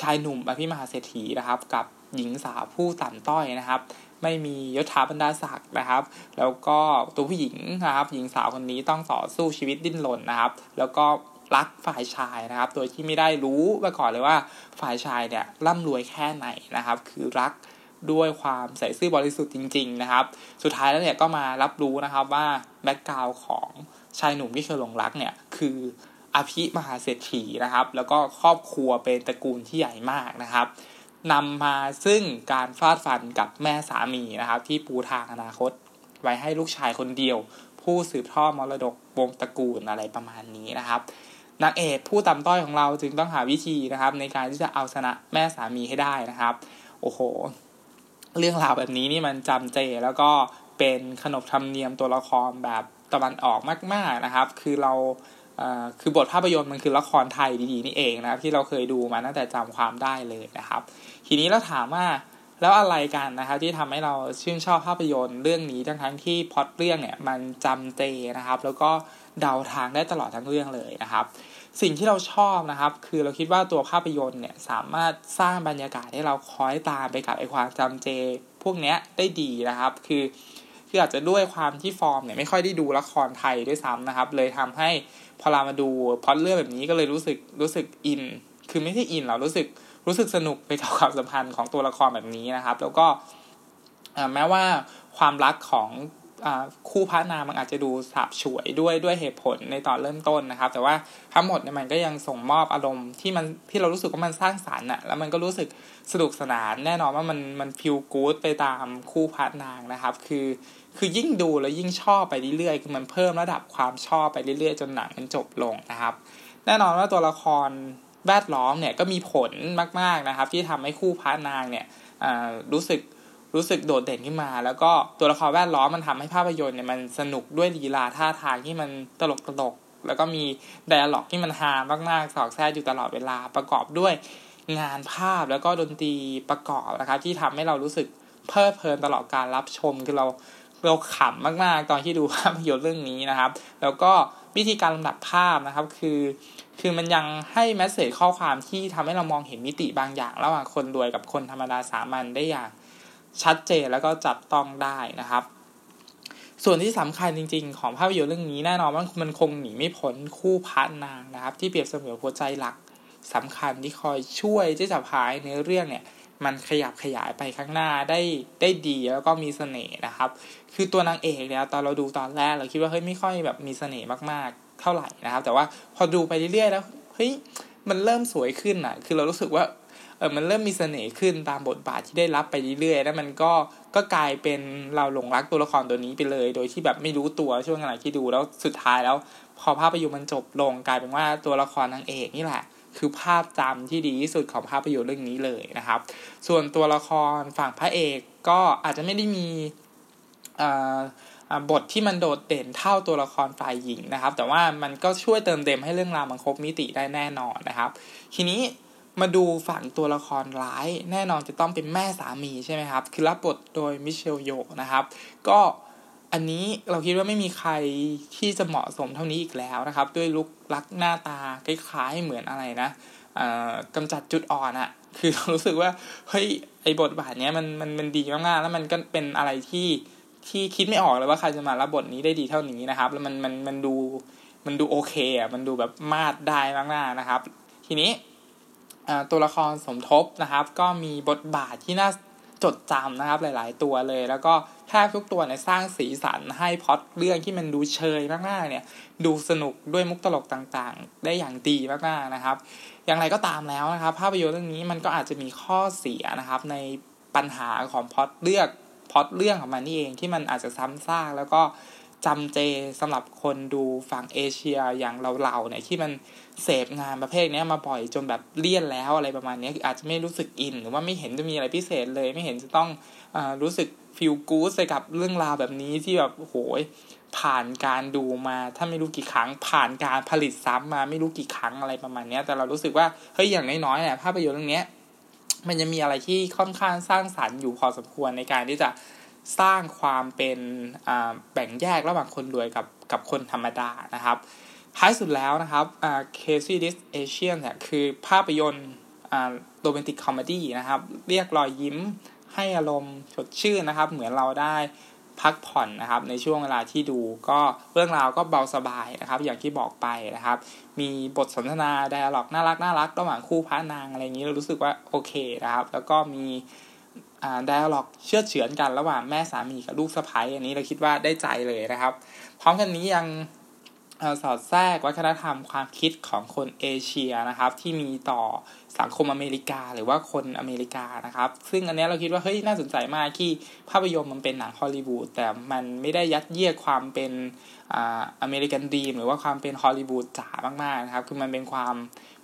ชายหนุ่มอภิมหาเศรษฐีนะครับ กับหญิงสาวผู้ต่ำต้อยนะครับ ไม่มียศถาบรรดาศักดิ์นะครับ แล้วก็ตัวผู้หญิงนะครับ หญิงสาวคนนี้ต้องต่อสู้ชีวิตดิ้นรนนะครับ แล้วก็ รักฝ่ายชายนะครับ โดยที่ไม่ได้รู้มาก่อนเลยว่าฝ่ายชายเนี่ยร่ำรวยแค่ไหนนะครับ คือรักด้วยความใส่ซื่อบริสุทธิ์จริง ๆ นะครับ สุดท้ายแล้วเนี่ยก็มารับรู้นะครับว่าแบ็กกราวของชายหนุ่มที่เธอหลงรักเนี่ยคืออภิมหาเศรษฐีนะครับ แล้วก็ครอบครัวเป็นตระกูลที่ใหญ่มากนะครับนำมาซึ่งการฟาดฟันกับแม่สามีนะครับ ที่ปูทางอนาคต ไว้ให้ลูกชายคนเดียว ผู้สืบทอดมรดกวงตระกูลอะไรประมาณนี้นะครับ นางเอกผู้ต่ำต้อยของเราจึงต้องหาวิธีนะครับ ในการที่จะเอาชนะแม่สามีให้ได้นะครับ โอ้โห เรื่องราวแบบนี้นี่มันจำเจแล้วก็เป็นขนบธรรมเนียมตัวละครแบบตะวันออกมาก ๆนะครับ คือเราคือบทภาพยนตร์มันคือละครไทยดีๆนี่เองนะครับที่เราเคยดูมาตั้งแต่จำความได้เลยนะครับ ทีนี้เราถามว่า แล้วอะไรกันนะครับที่ทำให้เราชื่นชอบภาพยนตร์เรื่องนี้ทั้งทั้งที่พอดเรื่องเนี่ยมันจำเจนะครับ แล้วก็เดาทางได้ตลอดทั้งเรื่องเลยนะครับ สิ่งที่เราชอบนะครับ คือเราคิดว่าตัวภาพยนตร์เนี่ยสามารถสร้างบรรยากาศให้เราคอยตามไปกับไอความจำเจ พวกเนี้ยได้ดีนะครับ คือคืออาจจะด้วยความที่ฟอร์มเนี่ยไม่ค่อยได้ดูละครไทยด้วยซ้ำนะครับ เลยทำให้พอเรามาดูพอดเรื่องแบบนี้ก็เลยรู้สึกรู้สึกอิน คือไม่ใช่อินเรารู้สึก รู้สึกสนุกไปกับความสัมพันธ์ของตัวละครแบบนี้นะครับ แล้วก็แม้ว่าความรักของคู่พระนางมันอาจจะดูสาบฉวยด้วยด้วยเหตุผลในตอนเริ่มต้นนะครับ แต่ว่าทั้งหมดเนี่ยมันก็ยังส่งมอบอารมณ์ที่มันที่เรารู้สึกว่ามันสร้างสารรค์อะแล้วมันก็รู้สึกสนุกสนานแน่นอนว่ามันมันฟิลกู๊ดไปตามคู่พระนางนะครับ คือคือยิ่งดูแล้วยิ่งชอบไปเรื่อยๆคือมันเพิ่มระดับความชอบไปเรื่อยๆ จนหนังมันจบลงนะครับ แน่นอนว่าตัวละคร แวดล้อมเนี่ยก็มีผลมากๆนะครับ ที่ทำให้คู่พระนางเนี่ยรู้สึกรู้สึกโดดเด่นขึ้นมา แล้วก็ตัวละครแวดล้อมมันทำให้ภาพยนตร์เนี่ยมันสนุกด้วยลีลาท่าทางที่มันตลกตลกแล้วก็มีไดอะล็อกที่มันฮามากๆสอกแทรกอยู่ตลอดเวลาประกอบด้วยงานภาพแล้วก็ดนตรีประกอบนะครับ ที่ทำให้เรารู้สึกเพลิดเพลินตลอดการรับชมคือเราเราขำมากๆ ตอนที่ดูภาพยนตร์เรื่องนี้นะครับ แล้วก็ วิธีการลำดับภาพนะครับคือคือมันยังให้แมสเซจข้อความที่ทำให้เรามองเห็นมิติบางอย่าง ระหว่างคนรวยกับคนธรรมดาสามัญได้อย่างชัดเจนแล้วก็จับต้องได้นะครับ ส่วนที่สำคัญจริง ๆ ของภาพยนตร์เรื่องนี้แน่นอนว่ามันคงหนีไม่พ้นคู่พันนางนะครับ ที่เปรียบเสมือนหัวใจหลักสำคัญที่คอยช่วยที่จะพายในเรื่องเนี่ย มันขยับขยายไปข้างหน้าได้ได้ดีแล้วก็มีเสน่ห์นะครับ คือตัวนางเอกเนี่ยตอนเราดูตอนแรกเราคิดว่าเฮ้ยไม่ค่อยแบบมีเสน่ห์มากๆเท่าไหร่นะครับ แต่ว่าพอดูไปเรื่อยๆแล้วเฮ้ยมันเริ่มสวยขึ้นอะ คือเรารู้สึกว่าเออมันเริ่มมีเสน่ห์ขึ้นตามบทบาทที่ได้รับไปเรื่อยๆแล้วมันก็ก็กลายเป็นเราหลงรักตัวละครตัวนี้ไปเลย โดยที่แบบไม่รู้ตัวช่วงขณะที่ดูแล้วสุดท้ายแล้ว พอภาพยนตร์มันจบลงกลายเป็นว่าตัวละครนางเอกนี่แหละ คือภาพจำที่ดีที่สุดของภาพยนตร์เรื่องนี้เลยนะครับ ส่วนตัวละครฝั่งพระเอกก็อาจจะไม่ได้มีบทที่มันโดดเด่นเท่าตัวละครฝ่ายหญิงนะครับ แต่ว่ามันก็ช่วยเติมเต็มให้เรื่องราวมันครบมิติได้แน่นอนนะครับ ทีนี้มาดูฝั่งตัวละครร้ายแน่นอนจะต้องเป็นแม่สามีใช่ไหมครับ คือรับบทโดยมิเชลโยนะครับ ก็ อันนี้เราคิดว่าไม่มีใครที่จะเหมาะสมเท่านี้อีกแล้วนะครับ ด้วยลุคลักหน้าตาคล้ายๆเหมือนอะไรนะกำจัดจุดอ่อนอะคือรู้สึกว่าเฮ้ยไอบทบาทเนี้ยมันมันมันดีมากๆแล้วมันก็เป็นอะไรที่ที่คิดไม่ออกเลยว่าใครจะมารับบทนี้ได้ดีเท่านี้นะครับ แล้วมันมันมันดูมันดูโอเคอะมันดูแบบมาดได้มากๆนะครับ ทีนี้ตัวละครสมทบนะครับ ก็มีบทบาทที่น่า จดจำนะครับหลาย ๆ ตัวเลย แล้วก็แทบทุกตัวเนี่ยสร้างสีสันให้พอดเรื่องที่มันดูเชยมากๆเนี่ยดูสนุกด้วยมุกตลกต่างๆ ได้อย่างดีมากๆนะครับ อย่างไรก็ตามแล้วนะครับ ภาพยนตร์เรื่องนี้มันก็อาจจะมีข้อเสียนะครับ ในปัญหาของพอดเลือกพอดเรื่องของมันนี่เองที่มันอาจจะซ้ำซากแล้วก็ จำเจสำหรับคนดูฝั่งเอเชียอย่างเราๆเนี่ยที่มันเสพงานประเภทนี้มาบ่อยจนแบบเลี่ยนแล้วอะไรประมาณนี้อาจจะไม่รู้สึกอิน หรือว่าไม่เห็นจะมีอะไรพิเศษเลย ไม่เห็นจะต้องอรู้สึกfeel good ไปกับเรื่องราวแบบนี้ที่แบบโหยผ่านการดูมาถ้าไม่รู้กี่ครั้ง ผ่านการผลิตซ้ำมาไม่รู้กี่ครั้งอะไรประมาณนี้แต่เรารู้สึกว่าเฮ้ยอย่างน้อยๆเนี่ยภาพยนตร์เรื่องนี้มันจะมีอะไรที่ค่อนข้างสร้างสรรค์อยู่พอสมควรในการที่จะ สร้างความเป็นแบ่งแยกระหว่างคนรวยกับกับคนธรรมดานะครับท้ายสุดแล้วนะครับ Crazy Rich Asians เนี่ยคือภาพยนตร์romantic comedy นะครับ เรียกรอยยิ้มให้อารมณ์สดชื่นนะครับ เหมือนเราได้พักผ่อนนะครับ ในช่วงเวลาที่ดูก็เรื่องราวก็เบาสบายนะครับ อย่างที่บอกไปนะครับ มีบทสนทนา dialogue น่ารักน่ารักระหว่างคู่พระนางอะไรอย่างนี้เรารู้สึกว่าโอเคนะครับ แล้วก็มี dialogue เชือดเฉือนกันระหว่างแม่สามีกับลูกสะใภ้อันนี้เราคิดว่าได้ใจเลยนะครับ พร้อมกันนี้ยังสอดแทรกวัฒนธรรมความคิดของคนเอเชียนะครับ ที่มีต่อ สังคมอเมริกาหรือว่าคนอเมริกานะครับ ซึ่งอันนี้เราคิดว่าเฮ้ยน่าสนใจมากที่ภาพยนตร์มันเป็นหนังฮอลลีวูดแต่มันไม่ได้ยัดเยียดความเป็นอ่าอเมริกันดีมหรือว่าความเป็นฮอลลีวูดจ๋ามากๆนะครับ คือมันเป็นความ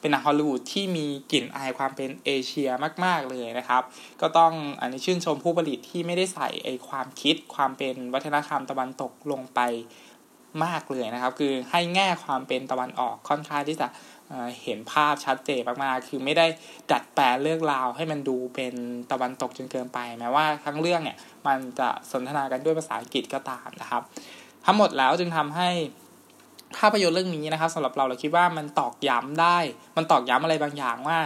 เป็นหนังฮอลลีวูดที่มีกลิ่นอายความเป็นเอเชียมาก ๆเลยนะครับ ก็ต้องอันนี้ชื่นชมผู้ผลิตที่ไม่ได้ใส่ไอความคิดความเป็นวัฒนธรรมตะวันตกลงไปมากเลยนะครับ คือให้แง่ความเป็นตะวันออกค่อนข้างที่จะ เห็นภาพชัดเจนมากๆ คือไม่ได้ดัดแปลเรื่องราวให้มันดูเป็นตะวันตกจนเกินไป แม้ว่าทั้งเรื่องเนี่ยมันจะสนทนากันด้วยภาษาอังกฤษก็ตามนะครับ ทั้งหมดแล้วจึงทำให้ภาพยนตร์เรื่องนี้นะครับสำหรับเราเราคิดว่ามันตอกย้ำได้ มันตอกย้ำอะไรบางอย่างว่า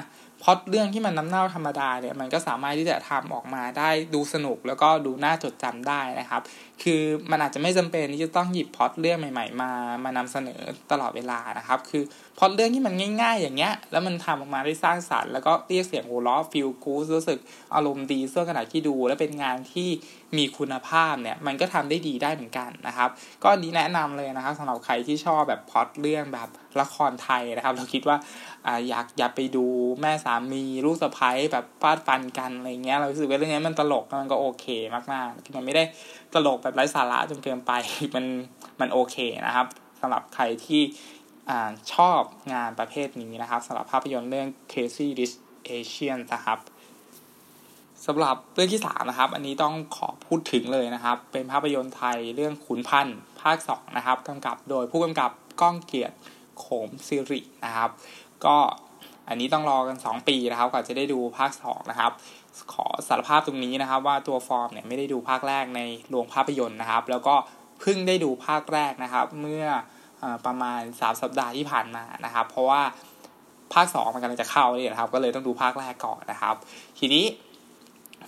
พอดเรื่องที่มันน้ำเน่าธรรมดาเนี่ยมันก็สามารถที่จะทำออกมาได้ดูสนุกแล้วก็ดูน่าจดจำได้นะครับ คือมันอาจจะไม่จำเป็นที่จะต้องหยิบพอดเรื่องใหม่ ๆ มามานำเสนอตลอดเวลานะครับ คือพอเรื่องที่มันง่ายๆ อย่างเงี้ย แล้วมันทำออกมาได้สร้างสรรค์แล้วก็เรียกเสียงโหล้อฟิลกูสรู้สึกอารมณ์ดีเสื้อขนาดที่ดู และเป็นงานที่มีคุณภาพเนี่ย มันก็ทำได้ดีได้เหมือนกันนะครับ ก็นี้แนะนำเลยนะครับสำหรับใครที่ชอบแบบพอดเรื่องแบบละครไทยนะครับ เราคิดว่าอ่าอยากอยากไปดูแม่สามีลูกสะใภ้แบบฟาดฟันกันอะไรเงี้ยเรารู้สึกว่าเรื่องนี้มันตลกมันก็โอเคมากๆมันไม่ได้ตลกแบบไร้สาระจนเกินไปมันมันโอเคนะครับสำหรับใครที่ ชอบงานประเภทนี้นะครับสำหรับภาพยนตร์เรื่อง Crazy Rich Asian นะครับสำหรับเรื่องที่สามนะครับ อันนี้ต้องขอพูดถึงเลยนะครับ เป็นภาพยนตร์ไทยเรื่องขุนพันธ์ภาคสองนะครับกำกับโดยผู้กำกับก้องเกียรติโขมสิรินะครับ ก็อันนี้ต้องรอกัน 2 ปีนะครับก่อนจะได้ดูภาค2นะครับ ขอสารภาพตรงนี้นะครับ ว่าตัวฟอร์มเนี่ยไม่ได้ดูภาคแรกในโรงภาพยนตร์นะครับ แล้วก็เพิ่งได้ดูภาคแรกนะครับ เมื่อ ประมาณ3สัปดาห์ที่ผ่านมานะครับ เพราะว่าภาค2มันกำลังจะเข้าเนี่ยนะครับ ก็เลยต้องดูภาคแรกก่อนนะครับ ทีนี้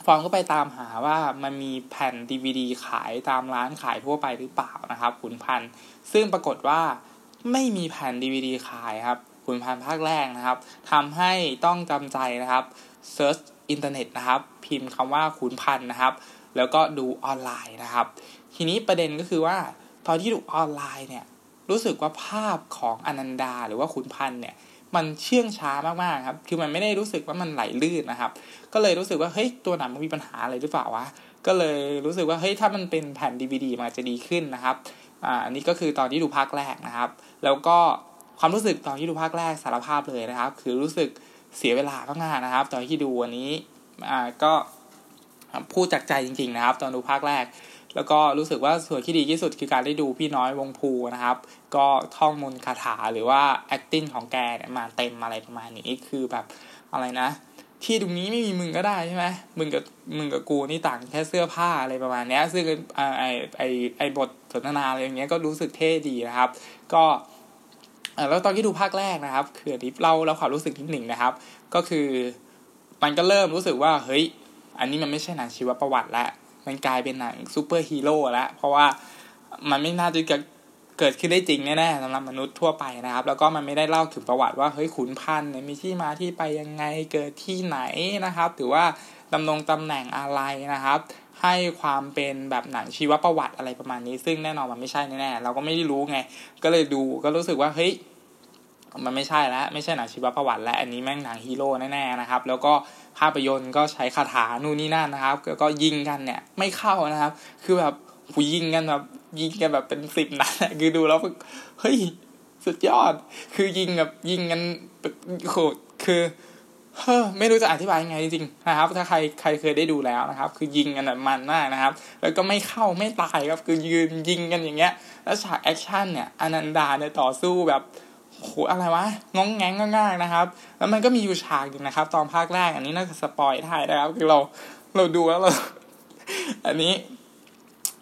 ฟอร์มก็ไปตามหาว่ามันมีแผ่น DVD ขายตามร้านขายทั่วไปหรือเปล่านะครับขุนพันซึ่งปรากฏว่าไม่มีแผ่น DVD ขายครับขุนพันธ์ภาคแรกนะครับทำให้ต้องจำใจนะครับ search อินเทอร์เน็ตนะครับ พิมพ์คำว่าขุนพันธ์นะครับ แล้วก็ดูออนไลน์นะครับ ทีนี้ประเด็นก็คือว่าตอนที่ดูออนไลน์เนี่ย รู้สึกว่าภาพของอนันดาหรือว่าขุนพันธ์เนี่ย มันเชื่องช้ามากๆครับ คือมันไม่ได้รู้สึกว่ามันไหลลื่นนะครับ ก็เลยรู้สึกว่าเฮ้ยตัวหนังมันมีปัญหาอะไรหรือเปล่าวะก็เลยรู้สึกว่าเฮ้ยถ้ามันเป็นแผ่น DVD มันจะดีขึ้นนะครับอ่าอันนี้ก็คือตอนที่ดูภาคแรกนะครับ แล้วก็ความรู้สึกตอนที่ดูภาคแรกสารภาพเลยนะครับ คือรู้สึกเสียเวลามากๆนะครับ ตอนที่ดูอันนี้อ่าก็พูดจากใจจริง ๆ นะครับ ตอนดูภาคแรก แล้วก็รู้สึกว่าส่วนที่ดีที่สุดคือการได้ดูพี่น้อยวงภูนะครับ ก็ท่องมนคาถาหรือว่า acting ของแกเนี่ยมาเต็มอะไรประมาณนี้คือแบบอะไรนะ ที่ตรงนี้ไม่มีมึงก็ได้ใช่ไหมมึงกับมึงกับกูนี่ต่างแค่เสื้อผ้าอะไรประมาณนี้ซึ่งไอไอไอไอบทสนทนาอะไรอย่างเงี้ยก็รู้สึกเท่ดีนะครับ ก็แล้วตอนที่ดูภาคแรกนะครับคือที่เราเราความรู้สึกนิดหนึ่งนะครับ ก็คือมันก็เริ่มรู้สึกว่าเฮ้ย อันนี้มันไม่ใช่หนังชีวประวัติแล้ว มันกลายเป็นหนังซูเปอร์ฮีโร่แล้วเพราะว่ามันไม่น่าจะเกิดขึ้นได้จริงแน่ๆสำหรับมนุษย์ทั่วไปนะครับ แล้วก็มันไม่ได้เล่าถึงประวัติว่าเฮ้ยขุนพันธ์เนี่ยมีที่มาที่ไปยังไงเกิดที่ไหนนะครับหรือว่าดำรงตำแหน่งอะไรนะครับ ให้ความเป็นแบบหนังชีวประวัติอะไรประมาณนี้ ซึ่งแน่นอนมันไม่ใช่แน่ๆเราก็ไม่ได้รู้ไง ก็เลยดูก็รู้สึกว่าเฮ้ย มันไม่ใช่แล้วไม่ใช่หนังชีวประวัติ และอันนี้แม่งหนังฮีโร่แน่ๆนะครับ แล้วก็ภาพยนตร์ก็ใช้คาถานู่นนี่นั่นนะครับแล้วก็ยิงกันเนี่ยไม่เข้านะครับ คือแบบหูยิงกันแบบยิงกันแบบเป็นสิบนัดคือดูแล้วเฮ้ยสุดยอด คือยิงแบบยิงกันโคคือเฮ้อไม่รู้จะอธิบายยังไงจริงๆนะครับ ถ้าใครใครเคยได้ดูแล้วนะครับ คือยิงกันแบบมันมากนะครับ แล้วก็ไม่เข้าไม่ตายครับคือยืนยิงกันอย่างเงี้ย แล้วฉากแอคชั่นเนี่ยอนันดาเนี่ยต่อสู้แบบ โหอะไรวะงงแงงง่ายๆนะครับ แล้วมันก็มีอยู่ฉากหนึ่งนะครับ ตอนภาคแรกอันนี้น่าจะ spoil ได้นะครับ คือเราเราดูแล้วเรา อันนี้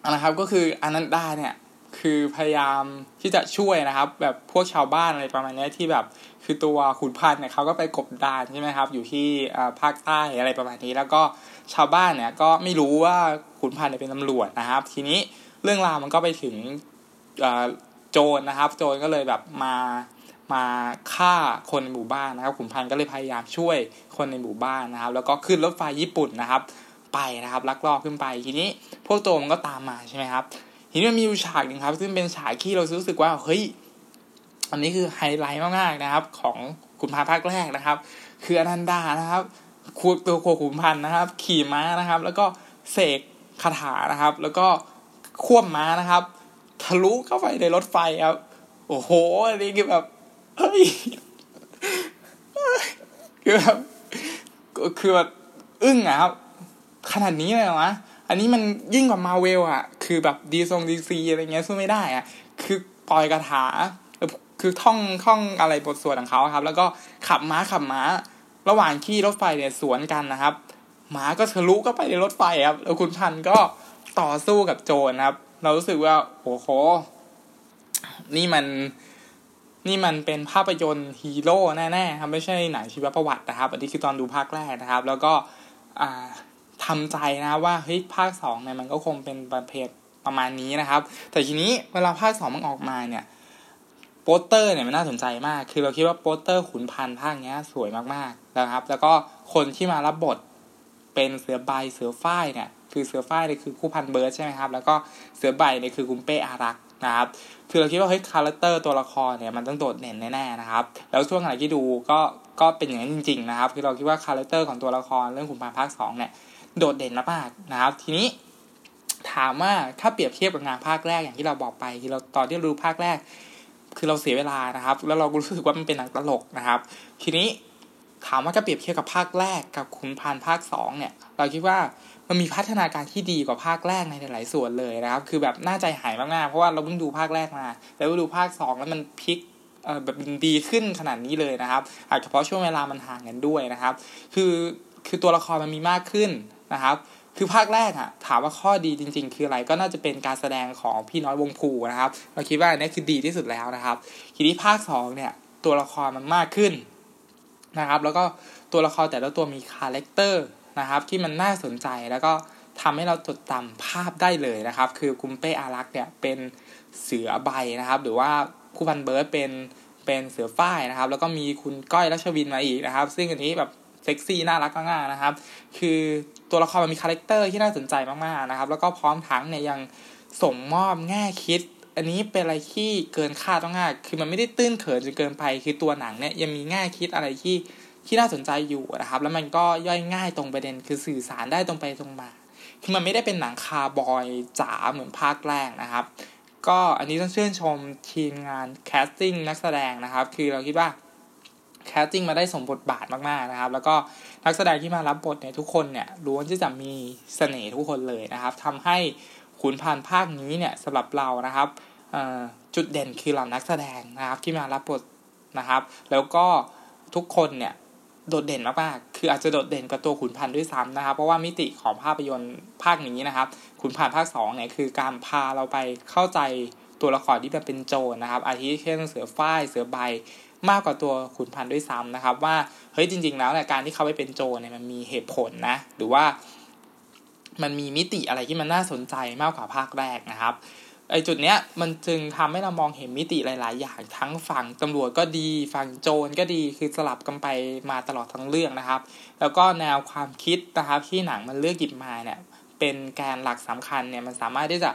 นะครับก็คืออนันดาเนี่ยคือพยายามที่จะช่วยนะครับ แบบพวกชาวบ้านอะไรประมาณนี้ที่แบบคือตัวขุนพันธ์เนี่ยเขาก็ไปกบดานใช่ไหมครับ อยู่ที่ภาคใต้อะไรประมาณนี้ แล้วก็ชาวบ้านเนี่ยก็ไม่รู้ว่าขุนพันธ์เนี่ยเป็นตำรวจนะครับ ทีนี้เรื่องราวมันก็ไปถึงโจรนะครับ โจรก็เลยแบบมา มาฆ่าคนในหมู่บ้านนะครับขุนพันธ์ก็เลยพยายามช่วยคนในหมู่บ้านนะครับ แล้วก็ขึ้นรถไฟญี่ปุ่นนะครับ ไปนะครับลักลอบขึ้นไปทีนี้พวกโจรมันก็ตามมาใช่ไหมครับทีนี้มันมีอยู่ฉากหนึ่งครับ ซึ่งเป็นฉากที่เรารู้สึกว่าเฮ้ยอันนี้คือไฮไลท์มากๆนะครับ ของขุนพันธ์ภาคแรกนะครับ คืออนันดานะครับคูตัวโคขุนพันธ์นะครับ ขี่ม้านะครับ แล้วก็เสกคาถานะครับ แล้วก็ควบม้านะครับ ทะลุเข้าไปในรถไฟครับ โอ้โหอันนี้คือแบบ เฮ้ยคือแบบคือแบบอึ้งอะครับ ขนาดนี้เลยเหรอวะอันนี้มันยิ่งกว่ามาเวลอะคือแบบดีทรงดีซีอะไรเงี้ยสู้ไม่ได้อะคือปล่อยกระถาคือท่องท่องอะไรบทสวดของเขาครับ แล้วก็ขับม้าขับม้า ระหว่างที่รถไฟเนี่ยสวนกันนะครับม้าก็ทะลุก็ไปในรถไฟครับ แล้วคุณพันก็ต่อสู้กับโจรครับ เรารู้สึกว่าโอ้โห นี่มัน นี่มันเป็นภาพยนตร์ฮีโร่แน่ๆครับไม่ใช่หนังชีวประวัตินะครับ อันนี้คือตอนดูภาคแรกนะครับ แล้วก็อ่าทำใจนะว่าเฮ้ยภาคสองเนี่ยมันก็คงเป็นประเภทประมาณนี้นะครับ แต่ทีนี้เวลาภาคสองมันออกมาเนี่ยโปสเตอร์เนี่ยมันน่าสนใจมาก คือเราคิดว่าโปสเตอร์ขุนพันธ์ภาคนี้สวยมากๆนะครับ แล้วก็คนที่มารับบทเป็นเสือใบเสือฝ้ายเนี่ยคือเสือฝ้ายเนี่ยคือผู้พันเบิร์ดใช่ไหมครับ แล้วก็เสือใบเนี่ยคือคุณเป้อารักษ์นะครับ คือเราคิดว่าเฮ้ย character ตัวละครเนี่ยมันต้องโดดเด่นแน่ๆนะครับ แล้วช่วงไหนที่ดูก็ก็เป็นอย่างนั้นจริง ๆ นะครับ คือเราคิดว่า character ของตัวละครเรื่องขุนพันธ์ภาคสองเนี่ยโดดเด่นมากๆนะครับ ทีนี้ถามว่าถ้าเปรียบเทียบกับงานภาคแรกอย่างที่เราบอกไปคือเราตอนที่เราดูภาคแรก คือเราเสียเวลานะครับ แล้วเรารู้สึกว่ามันเป็นหนังตลกนะครับ ทีนี้ ถามว่าถ้าเปรียบเทียบกับภาคแรกกับขุนพันธ์ภาคสองเนี่ย เราคิดว่ามันมีพัฒนาการที่ดีกว่าภาคแรกในหลายส่วนเลยนะครับ คือแบบน่าใจหายมากๆ เพราะว่าเราเพิ่งดูภาคแรกมา แล้วดูภาคสองแล้วมันพลิกเออแบบดีขึ้นขนาดนี้เลยนะครับ อาจจะเพราะช่วงเวลามันห่างกันด้วยนะครับ คือคือตัวละครมันมีมากขึ้นนะครับคือภาคแรกอะถามว่าข้อดีจริง ๆ คืออะไรก็น่าจะเป็นการแสดงของพี่น้อยวงภูนะครับ เราคิดว่าอันนี้คือดีที่สุดแล้วนะครับทีนี้ภาคสองเนี่ยตัวละครมันมากขึ้น นะครับ แล้วก็ตัวละครแต่ละตัวมี character นะครับ ที่มันน่าสนใจแล้วก็ทำให้เราจดจำภาพได้เลยนะครับ คือคุณเป้อารักษ์เนี่ยเป็นเสือใบนะครับ หรือว่าผู้พันเบิร์ดเป็นเป็นเสือฝ้ายนะครับ แล้วก็มีคุณก้อยรัชวินมาอีกนะครับ ซึ่งอันนี้แบบเซ็กซี่น่ารักมากๆนะครับ คือตัวละครมันมี character ที่น่าสนใจมากๆนะครับ แล้วก็พร้อมทั้งเนี่ยยังส่งมอบแง่คิด อันนี้เป็นอะไรที่เกินคาดมากคือมันไม่ได้ตื้นเขินจนเกินไป คือตัวหนังเนี่ยยังมีแง่คิดอะไรที่ที่น่าสนใจอยู่นะครับ แล้วมันก็ย่อยง่ายตรงประเด็น คือสื่อสารได้ตรงไปตรงมา คือมันไม่ได้เป็นหนังคาวบอยจ๋าเหมือนภาคแรกนะครับ ก็อันนี้ต้องชื่นชมทีมงาน casting นักแสดงนะครับ คือเราคิดว่า casting มาได้สมบทบาทมากๆนะครับ แล้วก็นักแสดงที่มารับบทเนี่ยทุกคนเนี่ยล้วนที่จะมีเสน่ห์ทุกคนเลยนะครับทำให้ ขุนพันธ์ภาคนี้เนี่ยสำหรับเรานะครับจุดเด่นคือเหล่านักแสดงนะครับที่มารับบทนะครับ แล้วก็ทุกคนเนี่ยโดดเด่นมากๆ คืออาจจะโดดเด่นกว่าตัวขุนพันธ์ด้วยซ้ำนะครับ เพราะว่ามิติของภาพยนตร์ภาคนี้นะครับ ขุนพันธ์ภาค2เนี่ยคือการพาเราไปเข้าใจตัวละครที่มันเป็นโจรนะครับ อาทิเช่นเสือฝ้าย เสือใบ มากกว่าตัวขุนพันธ์ด้วยซ้ำนะครับ ว่าเฮ้ยจริง ๆ แล้วเนี่ยการที่เขาไปเป็นโจรเนี่ยมันมีเหตุผลนะ หรือว่า มันมีมิติอะไรที่มันน่าสนใจมากกว่าภาคแรกนะครับไอจุดเนี้ยมันจึงทำให้เรามองเห็นมิติหลาย ๆ อย่างทั้งฝั่งตำรวจก็ดีฝั่งโจรก็ดีคือสลับกันไปมาตลอดทั้งเรื่องนะครับ แล้วก็แนวความคิดนะครับที่หนังมันเลือกหยิบมาเนี่ยเป็นแกนหลักสำคัญเนี่ยมันสามารถที่จะ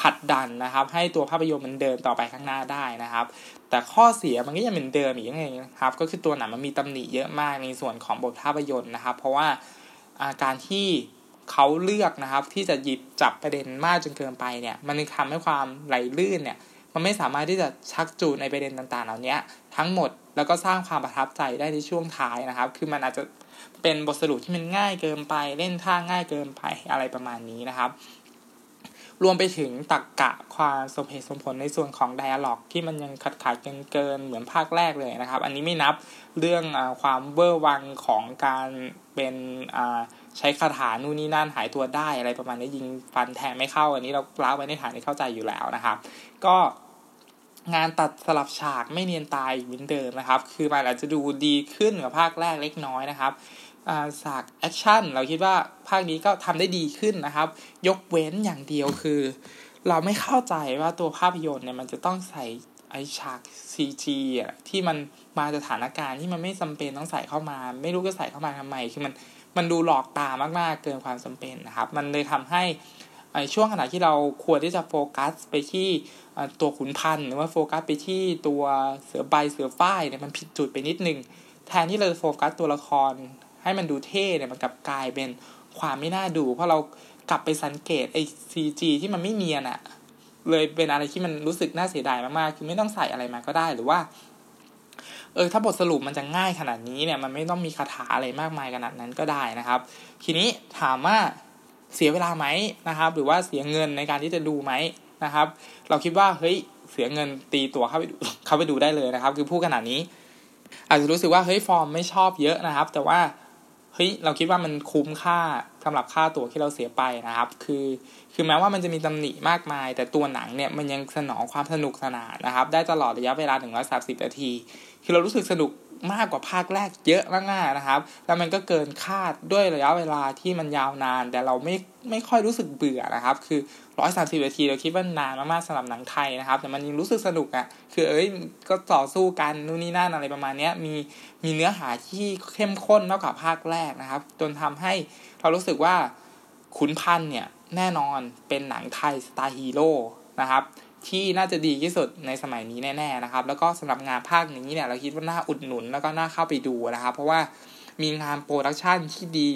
ผลัดดันนะครับ ให้ตัวภาพยนตร์มันเดินต่อไปข้างหน้าได้นะครับ แต่ข้อเสียมันก็ยังเป็นเดิมอีกอย่างนึงครับ ก็คือตัวหนังมันมีตำหนิเยอะมากในส่วนของบทภาพยนตร์นะครับ เพราะว่าอาการที่ เขาเลือกนะครับ ที่จะหยิบจับประเด็นมากจนเกินไปเนี่ย มันทำให้ความไหลลื่นเนี่ย มันไม่สามารถที่จะชักจูนในประเด็นต่างๆ เหล่านี้ทั้งหมดแล้วก็สร้างความประทับใจได้ในช่วงท้ายนะครับ คือมันอาจจะเป็นบทสรุปที่มันง่ายเกินไปเล่นท่าง่ายเกินไปอะไรประมาณนี้นะครับ รวมไปถึงตักกะความสมเหตุสมผลในส่วนของไดอะล็อกที่มันยังขัดขาดเกินเกินเหมือนภาคแรกเลยนะครับ อันนี้ไม่นับเรื่องอความเวอร์วังของการเป็นอ่า ใช้คาถานู่นนี่นั่นหายตัวได้อะไรประมาณนี้ยิงฟันแทงไม่เข้า อันนี้เราเล่าไว้ในฐานที่เข้าใจอยู่แล้วนะครับ ก็งานตัดสลับฉากไม่เนียนตาเหมือนเดิมนะครับ คือมันอาจจะดูดีขึ้นกว่าภาคแรกเล็กน้อยนะครับฉากแอคชั่นเราคิดว่าภาคนี้ก็ทำได้ดีขึ้นนะครับ ยกเว้นอย่างเดียวคือ เราไม่เข้าใจว่าตัวภาพยนตร์เนี่ยมันจะต้องใส่ไอฉาก CG อะที่มันมาสถานการณ์ที่มันไม่จาเป็นต้องใส่เข้ามา ไม่รู้จะใส่เข้ามาทำไม คือมัน มันดูหลอกตามากๆเกินความจำเป็นนะครับ มันเลยทำให้ช่วงขณะที่เราควรที่จะโฟกัสไปที่ตัวขุนพันธ์หรือว่าโฟกัสไปที่ตัวเสือใบเสือฝ้ายเนี่ยมันผิดจุดไปนิดนึง แทนที่เราจะโฟกัสตัวละคร ให้มันดูเท่เนี่ยมันกลับกลายเป็นความไม่น่าดู เพราะเรากลับไปสังเกตไอ้ซีจีที่มันไม่เนียนอะเลยเป็นอะไรที่มันรู้สึกน่าเสียดายมากๆ คือไม่ต้องใส่อะไรมาก็ได้หรือว่า เออถ้าบทสรุปมันจะง่ายขนาดนี้เนี่ยมันไม่ต้องมีคาถาอะไรมากมายขนาดนั้นก็ได้นะครับ ทีนี้ถามว่าเสียเวลาไหมนะครับ หรือว่าเสียเงินในการที่จะดูไหมนะครับ เราคิดว่าเฮ้ยเสียเงินตีตัวเข้าไปดูเข้าไปดูได้เลยนะครับ คือพูดขนาดนี้ อาจจะรู้สึกว่าเฮ้ยฟอร์มไม่ชอบเยอะนะครับ แต่ว่าเฮ้ยเราคิดว่ามันคุ้มค่าสำหรับค่าตั๋วที่เราเสียไปนะครับ คือคือแม้ว่ามันจะมีตำหนิมากมาย แต่ตัวหนังเนี่ยมันยังสนองความสนุกสนานนะครับ ได้ตลอดระยะเวลา130นาที คือเรารู้สึกสนุกมากกว่าภาคแรกเยอะมากๆนะครับ แล้วมันก็เกินคาดด้วยระยะเวลาที่มันยาวนาน แต่เราไม่ไม่ค่อยรู้สึกเบื่อนะครับ คือร้อยสามสิบนาทีเราคิดว่านานมากๆสำหรับหนังไทยนะครับ แต่มันยังรู้สึกสนุกอะ่ะ คือเอ้ยก็ต่อสู้กันนู่นนี่นั่นอะไรประมาณนี้มีมีเนื้อหาที่เข้มข้นมากกว่าภาคแรกนะครับ จนทำให้เรารู้สึกว่าขุนพันธ์เนี่ยแน่นอนเป็นหนังไทยสไตล์ฮีโร่นะครับ ที่น่าจะดีที่สุดในสมัยนี้แน่ๆนะครับ แล้วก็สำหรับงานภาคนี้เนี่ยเราคิดว่าน่าอุดหนุนแล้วก็น่าเข้าไปดูนะครับ เพราะว่ามีงาน production ที่ดี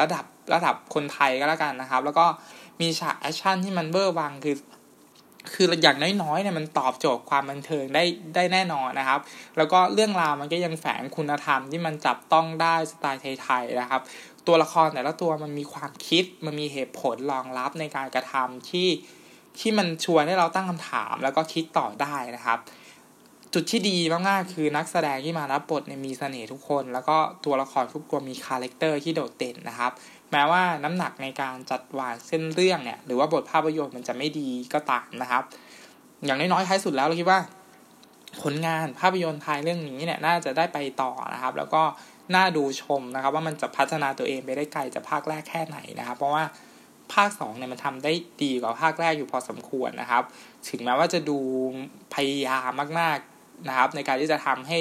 ระดับระดับคนไทยก็แล้วกันนะครับ แล้วก็มีฉากแอคชั่นที่มันเวอร์วังคือ คืออย่างน้อยๆเนี่ยมันตอบโจทย์ความบันเทิงได้ได้แน่นอนนะครับ แล้วก็เรื่องราวมันก็ยังแฝงคุณธรรมที่มันจับต้องได้สไตล์ไทยๆนะครับ ตัวละครแต่ละตัวมันมีความคิดมันมีเหตุผลรองรับในการกระทำที่ ที่มันชวนให้เราตั้งคำถามแล้วก็คิดต่อได้นะครับ จุดที่ดีมากๆคือนักแสดงที่มารับบทเนี่ยมีเสน่ห์ทุกคน แล้วก็ตัวละครทุกตัวมีคาแรคเตอร์ที่โดดเด่นนะครับ แม้ว่าน้ำหนักในการจัดวางเส้นเรื่องเนี่ยหรือว่าบทภาพยนตร์มันจะไม่ดีก็ตามนะครับ อย่างน้อยๆท้ายสุดแล้วเราคิดว่าผลงานภาพยนตร์ไทยเรื่องนี้เนี่ยน่าจะได้ไปต่อนะครับ แล้วก็น่าดูชมนะครับ ว่ามันจะพัฒนาตัวเองไปได้ไกลจากภาคแรกแค่ไหนนะครับ เพราะว่า ภาค2เนี่ยมันทำได้ดีกว่าภาคแรกอยู่พอสมควรนะครับ ถึงแม้ว่าจะดูพยายามมากๆนะครับ ในการที่จะทำให้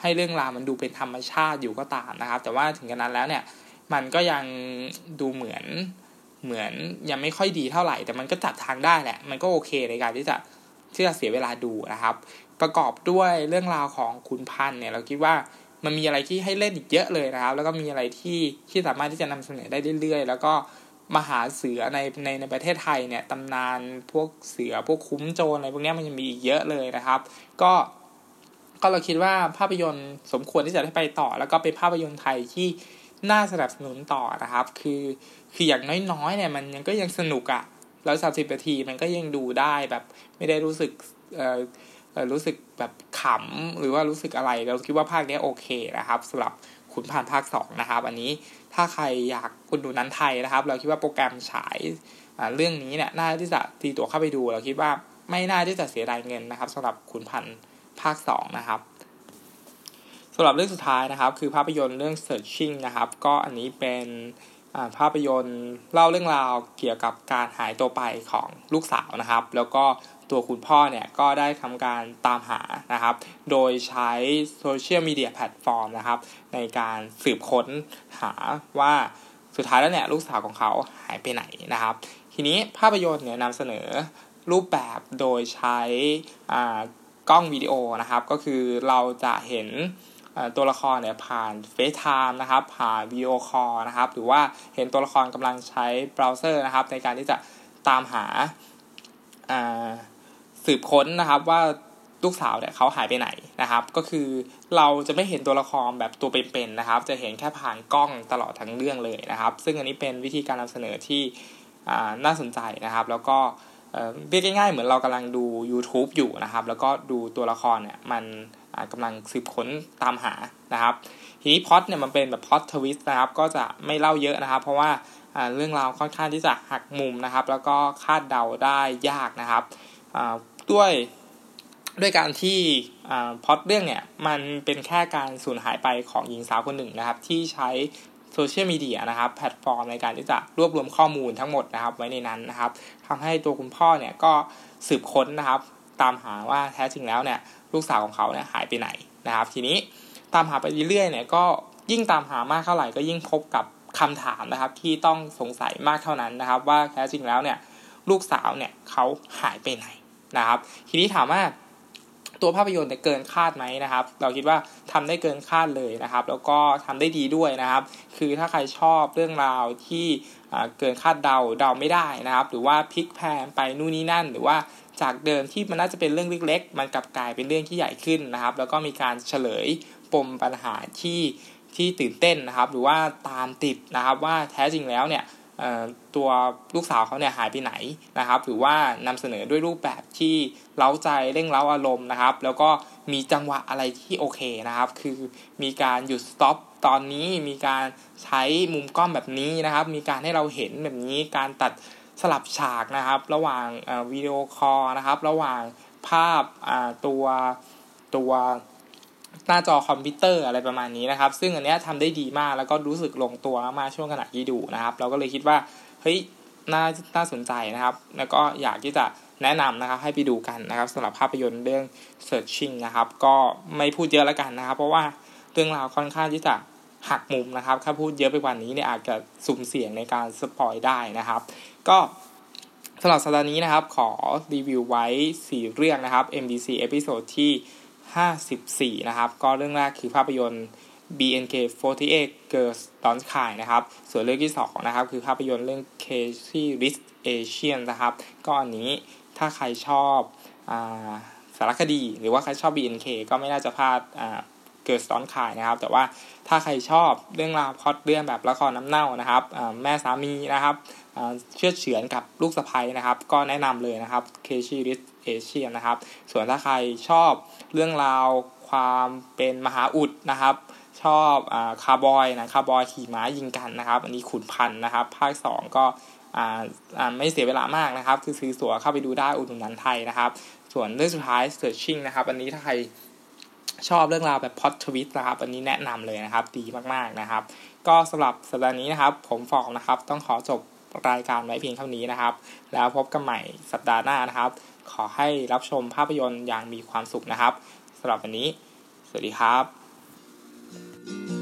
ให้เรื่องราวมันดูเป็นธรรมชาติอยู่ก็ตามนะครับ แต่ว่าถึงกันนั้นแล้วเนี่ยมันก็ยังดูเหมือนเหมือนยังไม่ค่อยดีเท่าไหร่ แต่มันก็จัดทางได้แหละ มันก็โอเคในการที่จะที่จะเสียเวลาดูนะครับ ประกอบด้วยเรื่องราวของคุณพันเนี่ยเราคิดว่ามันมีอะไรที่ให้เล่นอีกเยอะเลยนะครับ แล้วก็มีอะไรที่ที่สามารถที่จะนำเสนอได้เรื่อยๆ แล้วก็ มหาเสือในในในประเทศไทยเนี่ยตำนานพวกเสือพวกคุ้มโจรอะไรพวกนี้มันยังมีอีกเยอะเลยนะครับ ก็ก็เราคิดว่าภาพยนตร์สมควรที่จะได้ไปต่อ แล้วก็เป็นภาพยนตร์ไทยที่น่าสนับสนุนต่อนะครับ คือคืออย่างน้อยๆเนี่ยมันยังก็ยังสนุกอะ่ะแล้วสามสิบนาทีมันก็ยังดูได้แบบไม่ได้รู้สึกเอ่อรู้สึกแบบขำหรือว่ารู้สึกอะไร เราคิดว่าภาคนี้โอเคนะครับสำหรับขุนพันภาคสองนะครับ อันนี้ ถ้าใครอยากคุณดูนั้นไทยนะครับ เราคิดว่าโปรแกรมฉายเรื่องนี้เนี่ยน่าที่จะตีตัวเข้าไปดู เราคิดว่าไม่น่าที่จะเสียดายเงินนะครับสำหรับขุนพันธ์ภาค 2 นะครับสำหรับเรื่องสุดท้ายนะครับ คือภาพยนตร์เรื่อง Searching นะครับ ก็อันนี้เป็นภาพยนตร์เล่าเรื่องราวเกี่ยวกับการหายตัวไปของลูกสาวนะครับ แล้วก็ ตัวคุณพ่อเนี่ยก็ได้ทำการตามหานะครับ โดยใช้โซเชียลมีเดียแพลตฟอร์มนะครับ ในการสืบค้นหาว่าสุดท้ายแล้วเนี่ยลูกสาวของเขาหายไปไหนนะครับ ทีนี้ภาพยนตร์เนี่ยนำเสนอรูปแบบโดยใช้กล้องวิดีโอนะครับ ก็คือเราจะเห็นตัวละครเนี่ยผ่าน FaceTime นะครับ ผ่าน video call นะครับ หรือว่าเห็นตัวละครกำลังใช้เบราว์เซอร์นะครับ ในการที่จะตามหา สืบค้นนะครับว่าลูกสาวเนี่ยเขาหายไปไหนนะครับ ก็คือเราจะไม่เห็นตัวละครแบบตัวเป็นๆนะครับ จะเห็นแค่ผ่านกล้องตลอดทั้งเรื่องเลยนะครับ ซึ่งอันนี้เป็นวิธีการนำเสนอที่น่าสนใจนะครับ แล้วก็เรียกง่ายๆเหมือนเรากำลังดู YouTube อยู่นะครับ แล้วก็ดูตัวละครเนี่ยมันกำลังสืบค้นตามหานะครับ ทีนี้พล็อตเนี่ยมันเป็นแบบ plot twist นะครับ ก็จะไม่เล่าเยอะนะครับ เพราะว่าเรื่องราวค่อนข้างที่จะหักมุมนะครับ แล้วก็คาดเดาได้ยากนะครับ ด้วยด้วยการที่พล็อตเรื่องเนี่ยมันเป็นแค่การสูญหายไปของหญิงสาวคนหนึ่งนะครับ ที่ใช้โซเชียลมีเดียนะครับแพลตฟอร์มในการที่จะรวบรวมข้อมูลทั้งหมดนะครับไว้ในนั้นนะครับทำให้ตัวคุณพ่อเนี่ยก็สืบค้นนะครับ ตามหาว่าแท้จริงแล้วเนี่ยลูกสาวของเขาเนี่ยหายไปไหนนะครับ ทีนี้ตามหาไปเรื่อยๆเนี่ยก็ยิ่งตามหามากเท่าไหร่ก็ยิ่งพบกับคำถามนะครับ ที่ต้องสงสัยมากเท่านั้นนะครับ ว่าแท้จริงแล้วเนี่ยลูกสาวเนี่ยเขาหายไปไหน นะครับ ทีนี้ถามว่าตัวภาพยนตร์เกินคาดไหมนะครับ เราคิดว่าทำได้เกินคาดเลยนะครับ แล้วก็ทำได้ดีด้วยนะครับ คือถ้าใครชอบเรื่องราวที่เกินคาดเดาเดาไม่ได้นะครับ หรือว่าพลิกแพงไปนู่นนี่นั่น หรือว่าจากเดิมที่มันน่าจะเป็นเรื่องเล็กๆ มันกลับกลายเป็นเรื่องที่ใหญ่ขึ้นนะครับ แล้วก็มีการเฉลยปมปัญหาที่ที่ตื่นเต้นนะครับ หรือว่าตามติดนะครับว่าแท้จริงแล้วเนี่ย ตัวลูกสาวเขาเนี่ยหายไปไหนนะครับ หรือว่านำเสนอด้วยรูปแบบที่เล้าใจเร่งเล้าอารมณ์นะครับ แล้วก็มีจังหวะอะไรที่โอเคนะครับ คือมีการหยุด stop ตอนนี้มีการใช้มุมกล้องแบบนี้นะครับ มีการให้เราเห็นแบบนี้การตัดสลับฉากนะครับ ระหว่าง video call นะครับ ระหว่างภาพตัวตัว หน้าจอคอมพิวเตอร์อะไรประมาณนี้นะครับ ซึ่งอันนี้ทำได้ดีมากแล้วก็รู้สึกลงตัวมากช่วงขณะที่ดูนะครับ เราก็เลยคิดว่าเฮ้ยน่าน่าสนใจนะครับ แล้วก็อยากที่จะแนะนำนะครับให้ไปดูกันนะครับสำหรับภาพยนตร์เรื่อง Searching นะครับ ก็ไม่พูดเยอะแล้วกันนะครับ เพราะว่าเรื่องราวค่อนข้างที่จะหักมุมนะครับ ถ้าพูดเยอะไปกว่านี้เนี่ยอาจจะสุ่มเสี่ยงในการ spoil ได้นะครับ ก็สำหรับสัปดาห์นี้นะครับ ขอรีวิวไว้ 4 เรื่องนะครับ MDC episode ที่ 54 นะครับ ก็เรื่องแรกคือภาพยนตร์ BNK48 Girls Don't Cry นะครับ ส่วนเรื่องที่ 2 นะครับ คือภาพยนตร์เรื่อง Crazy Rich Asians นะครับ ก็อันนี้ถ้าใครชอบสารคดี หรือว่าใครชอบ BNK ก็ไม่น่าจะพลาด เกิดสตอนขายนะครับ แต่ว่าถ้าใครชอบเรื่องราวพอดเรื่องแบบละครน้ำเน่านะครับแม่สามีนะครับเชื่อเฉือนกับลูกสะใภ้นะครับ ก็แนะนำเลยนะครับเคชีริสเอเชียนะครับ ส่วนถ้าใครชอบเรื่องราวความเป็นมหาอุดนะครับชอบอคาร์บอยนะคาร์บอยขี่ม้ายิงกันนะครับ อันนี้ขุนพันนะครับ ภาค 2 ก็ไม่เสียเวลามากนะครับ คือซื้อสัวเข้าไปดูได้อุดหนุนนันไทยนะครับ ส่วนเรื่องสุดท้าย searching นะครับ อันนี้ถ้าใคร ชอบเรื่องราวแบบพอดทวิตนะครับ อันนี้แนะนำเลยนะครับ ดีมากๆนะครับ ก็สำหรับสัปดาห์นี้นะครับ ผมฟอกนะครับ ต้องขอจบรายการไว้เพียงเท่านี้นะครับ แล้วพบกันใหม่สัปดาห์หน้านะครับ ขอให้รับชมภาพยนตร์อย่างมีความสุขนะครับสำหรับวันนี้ สวัสดีครับ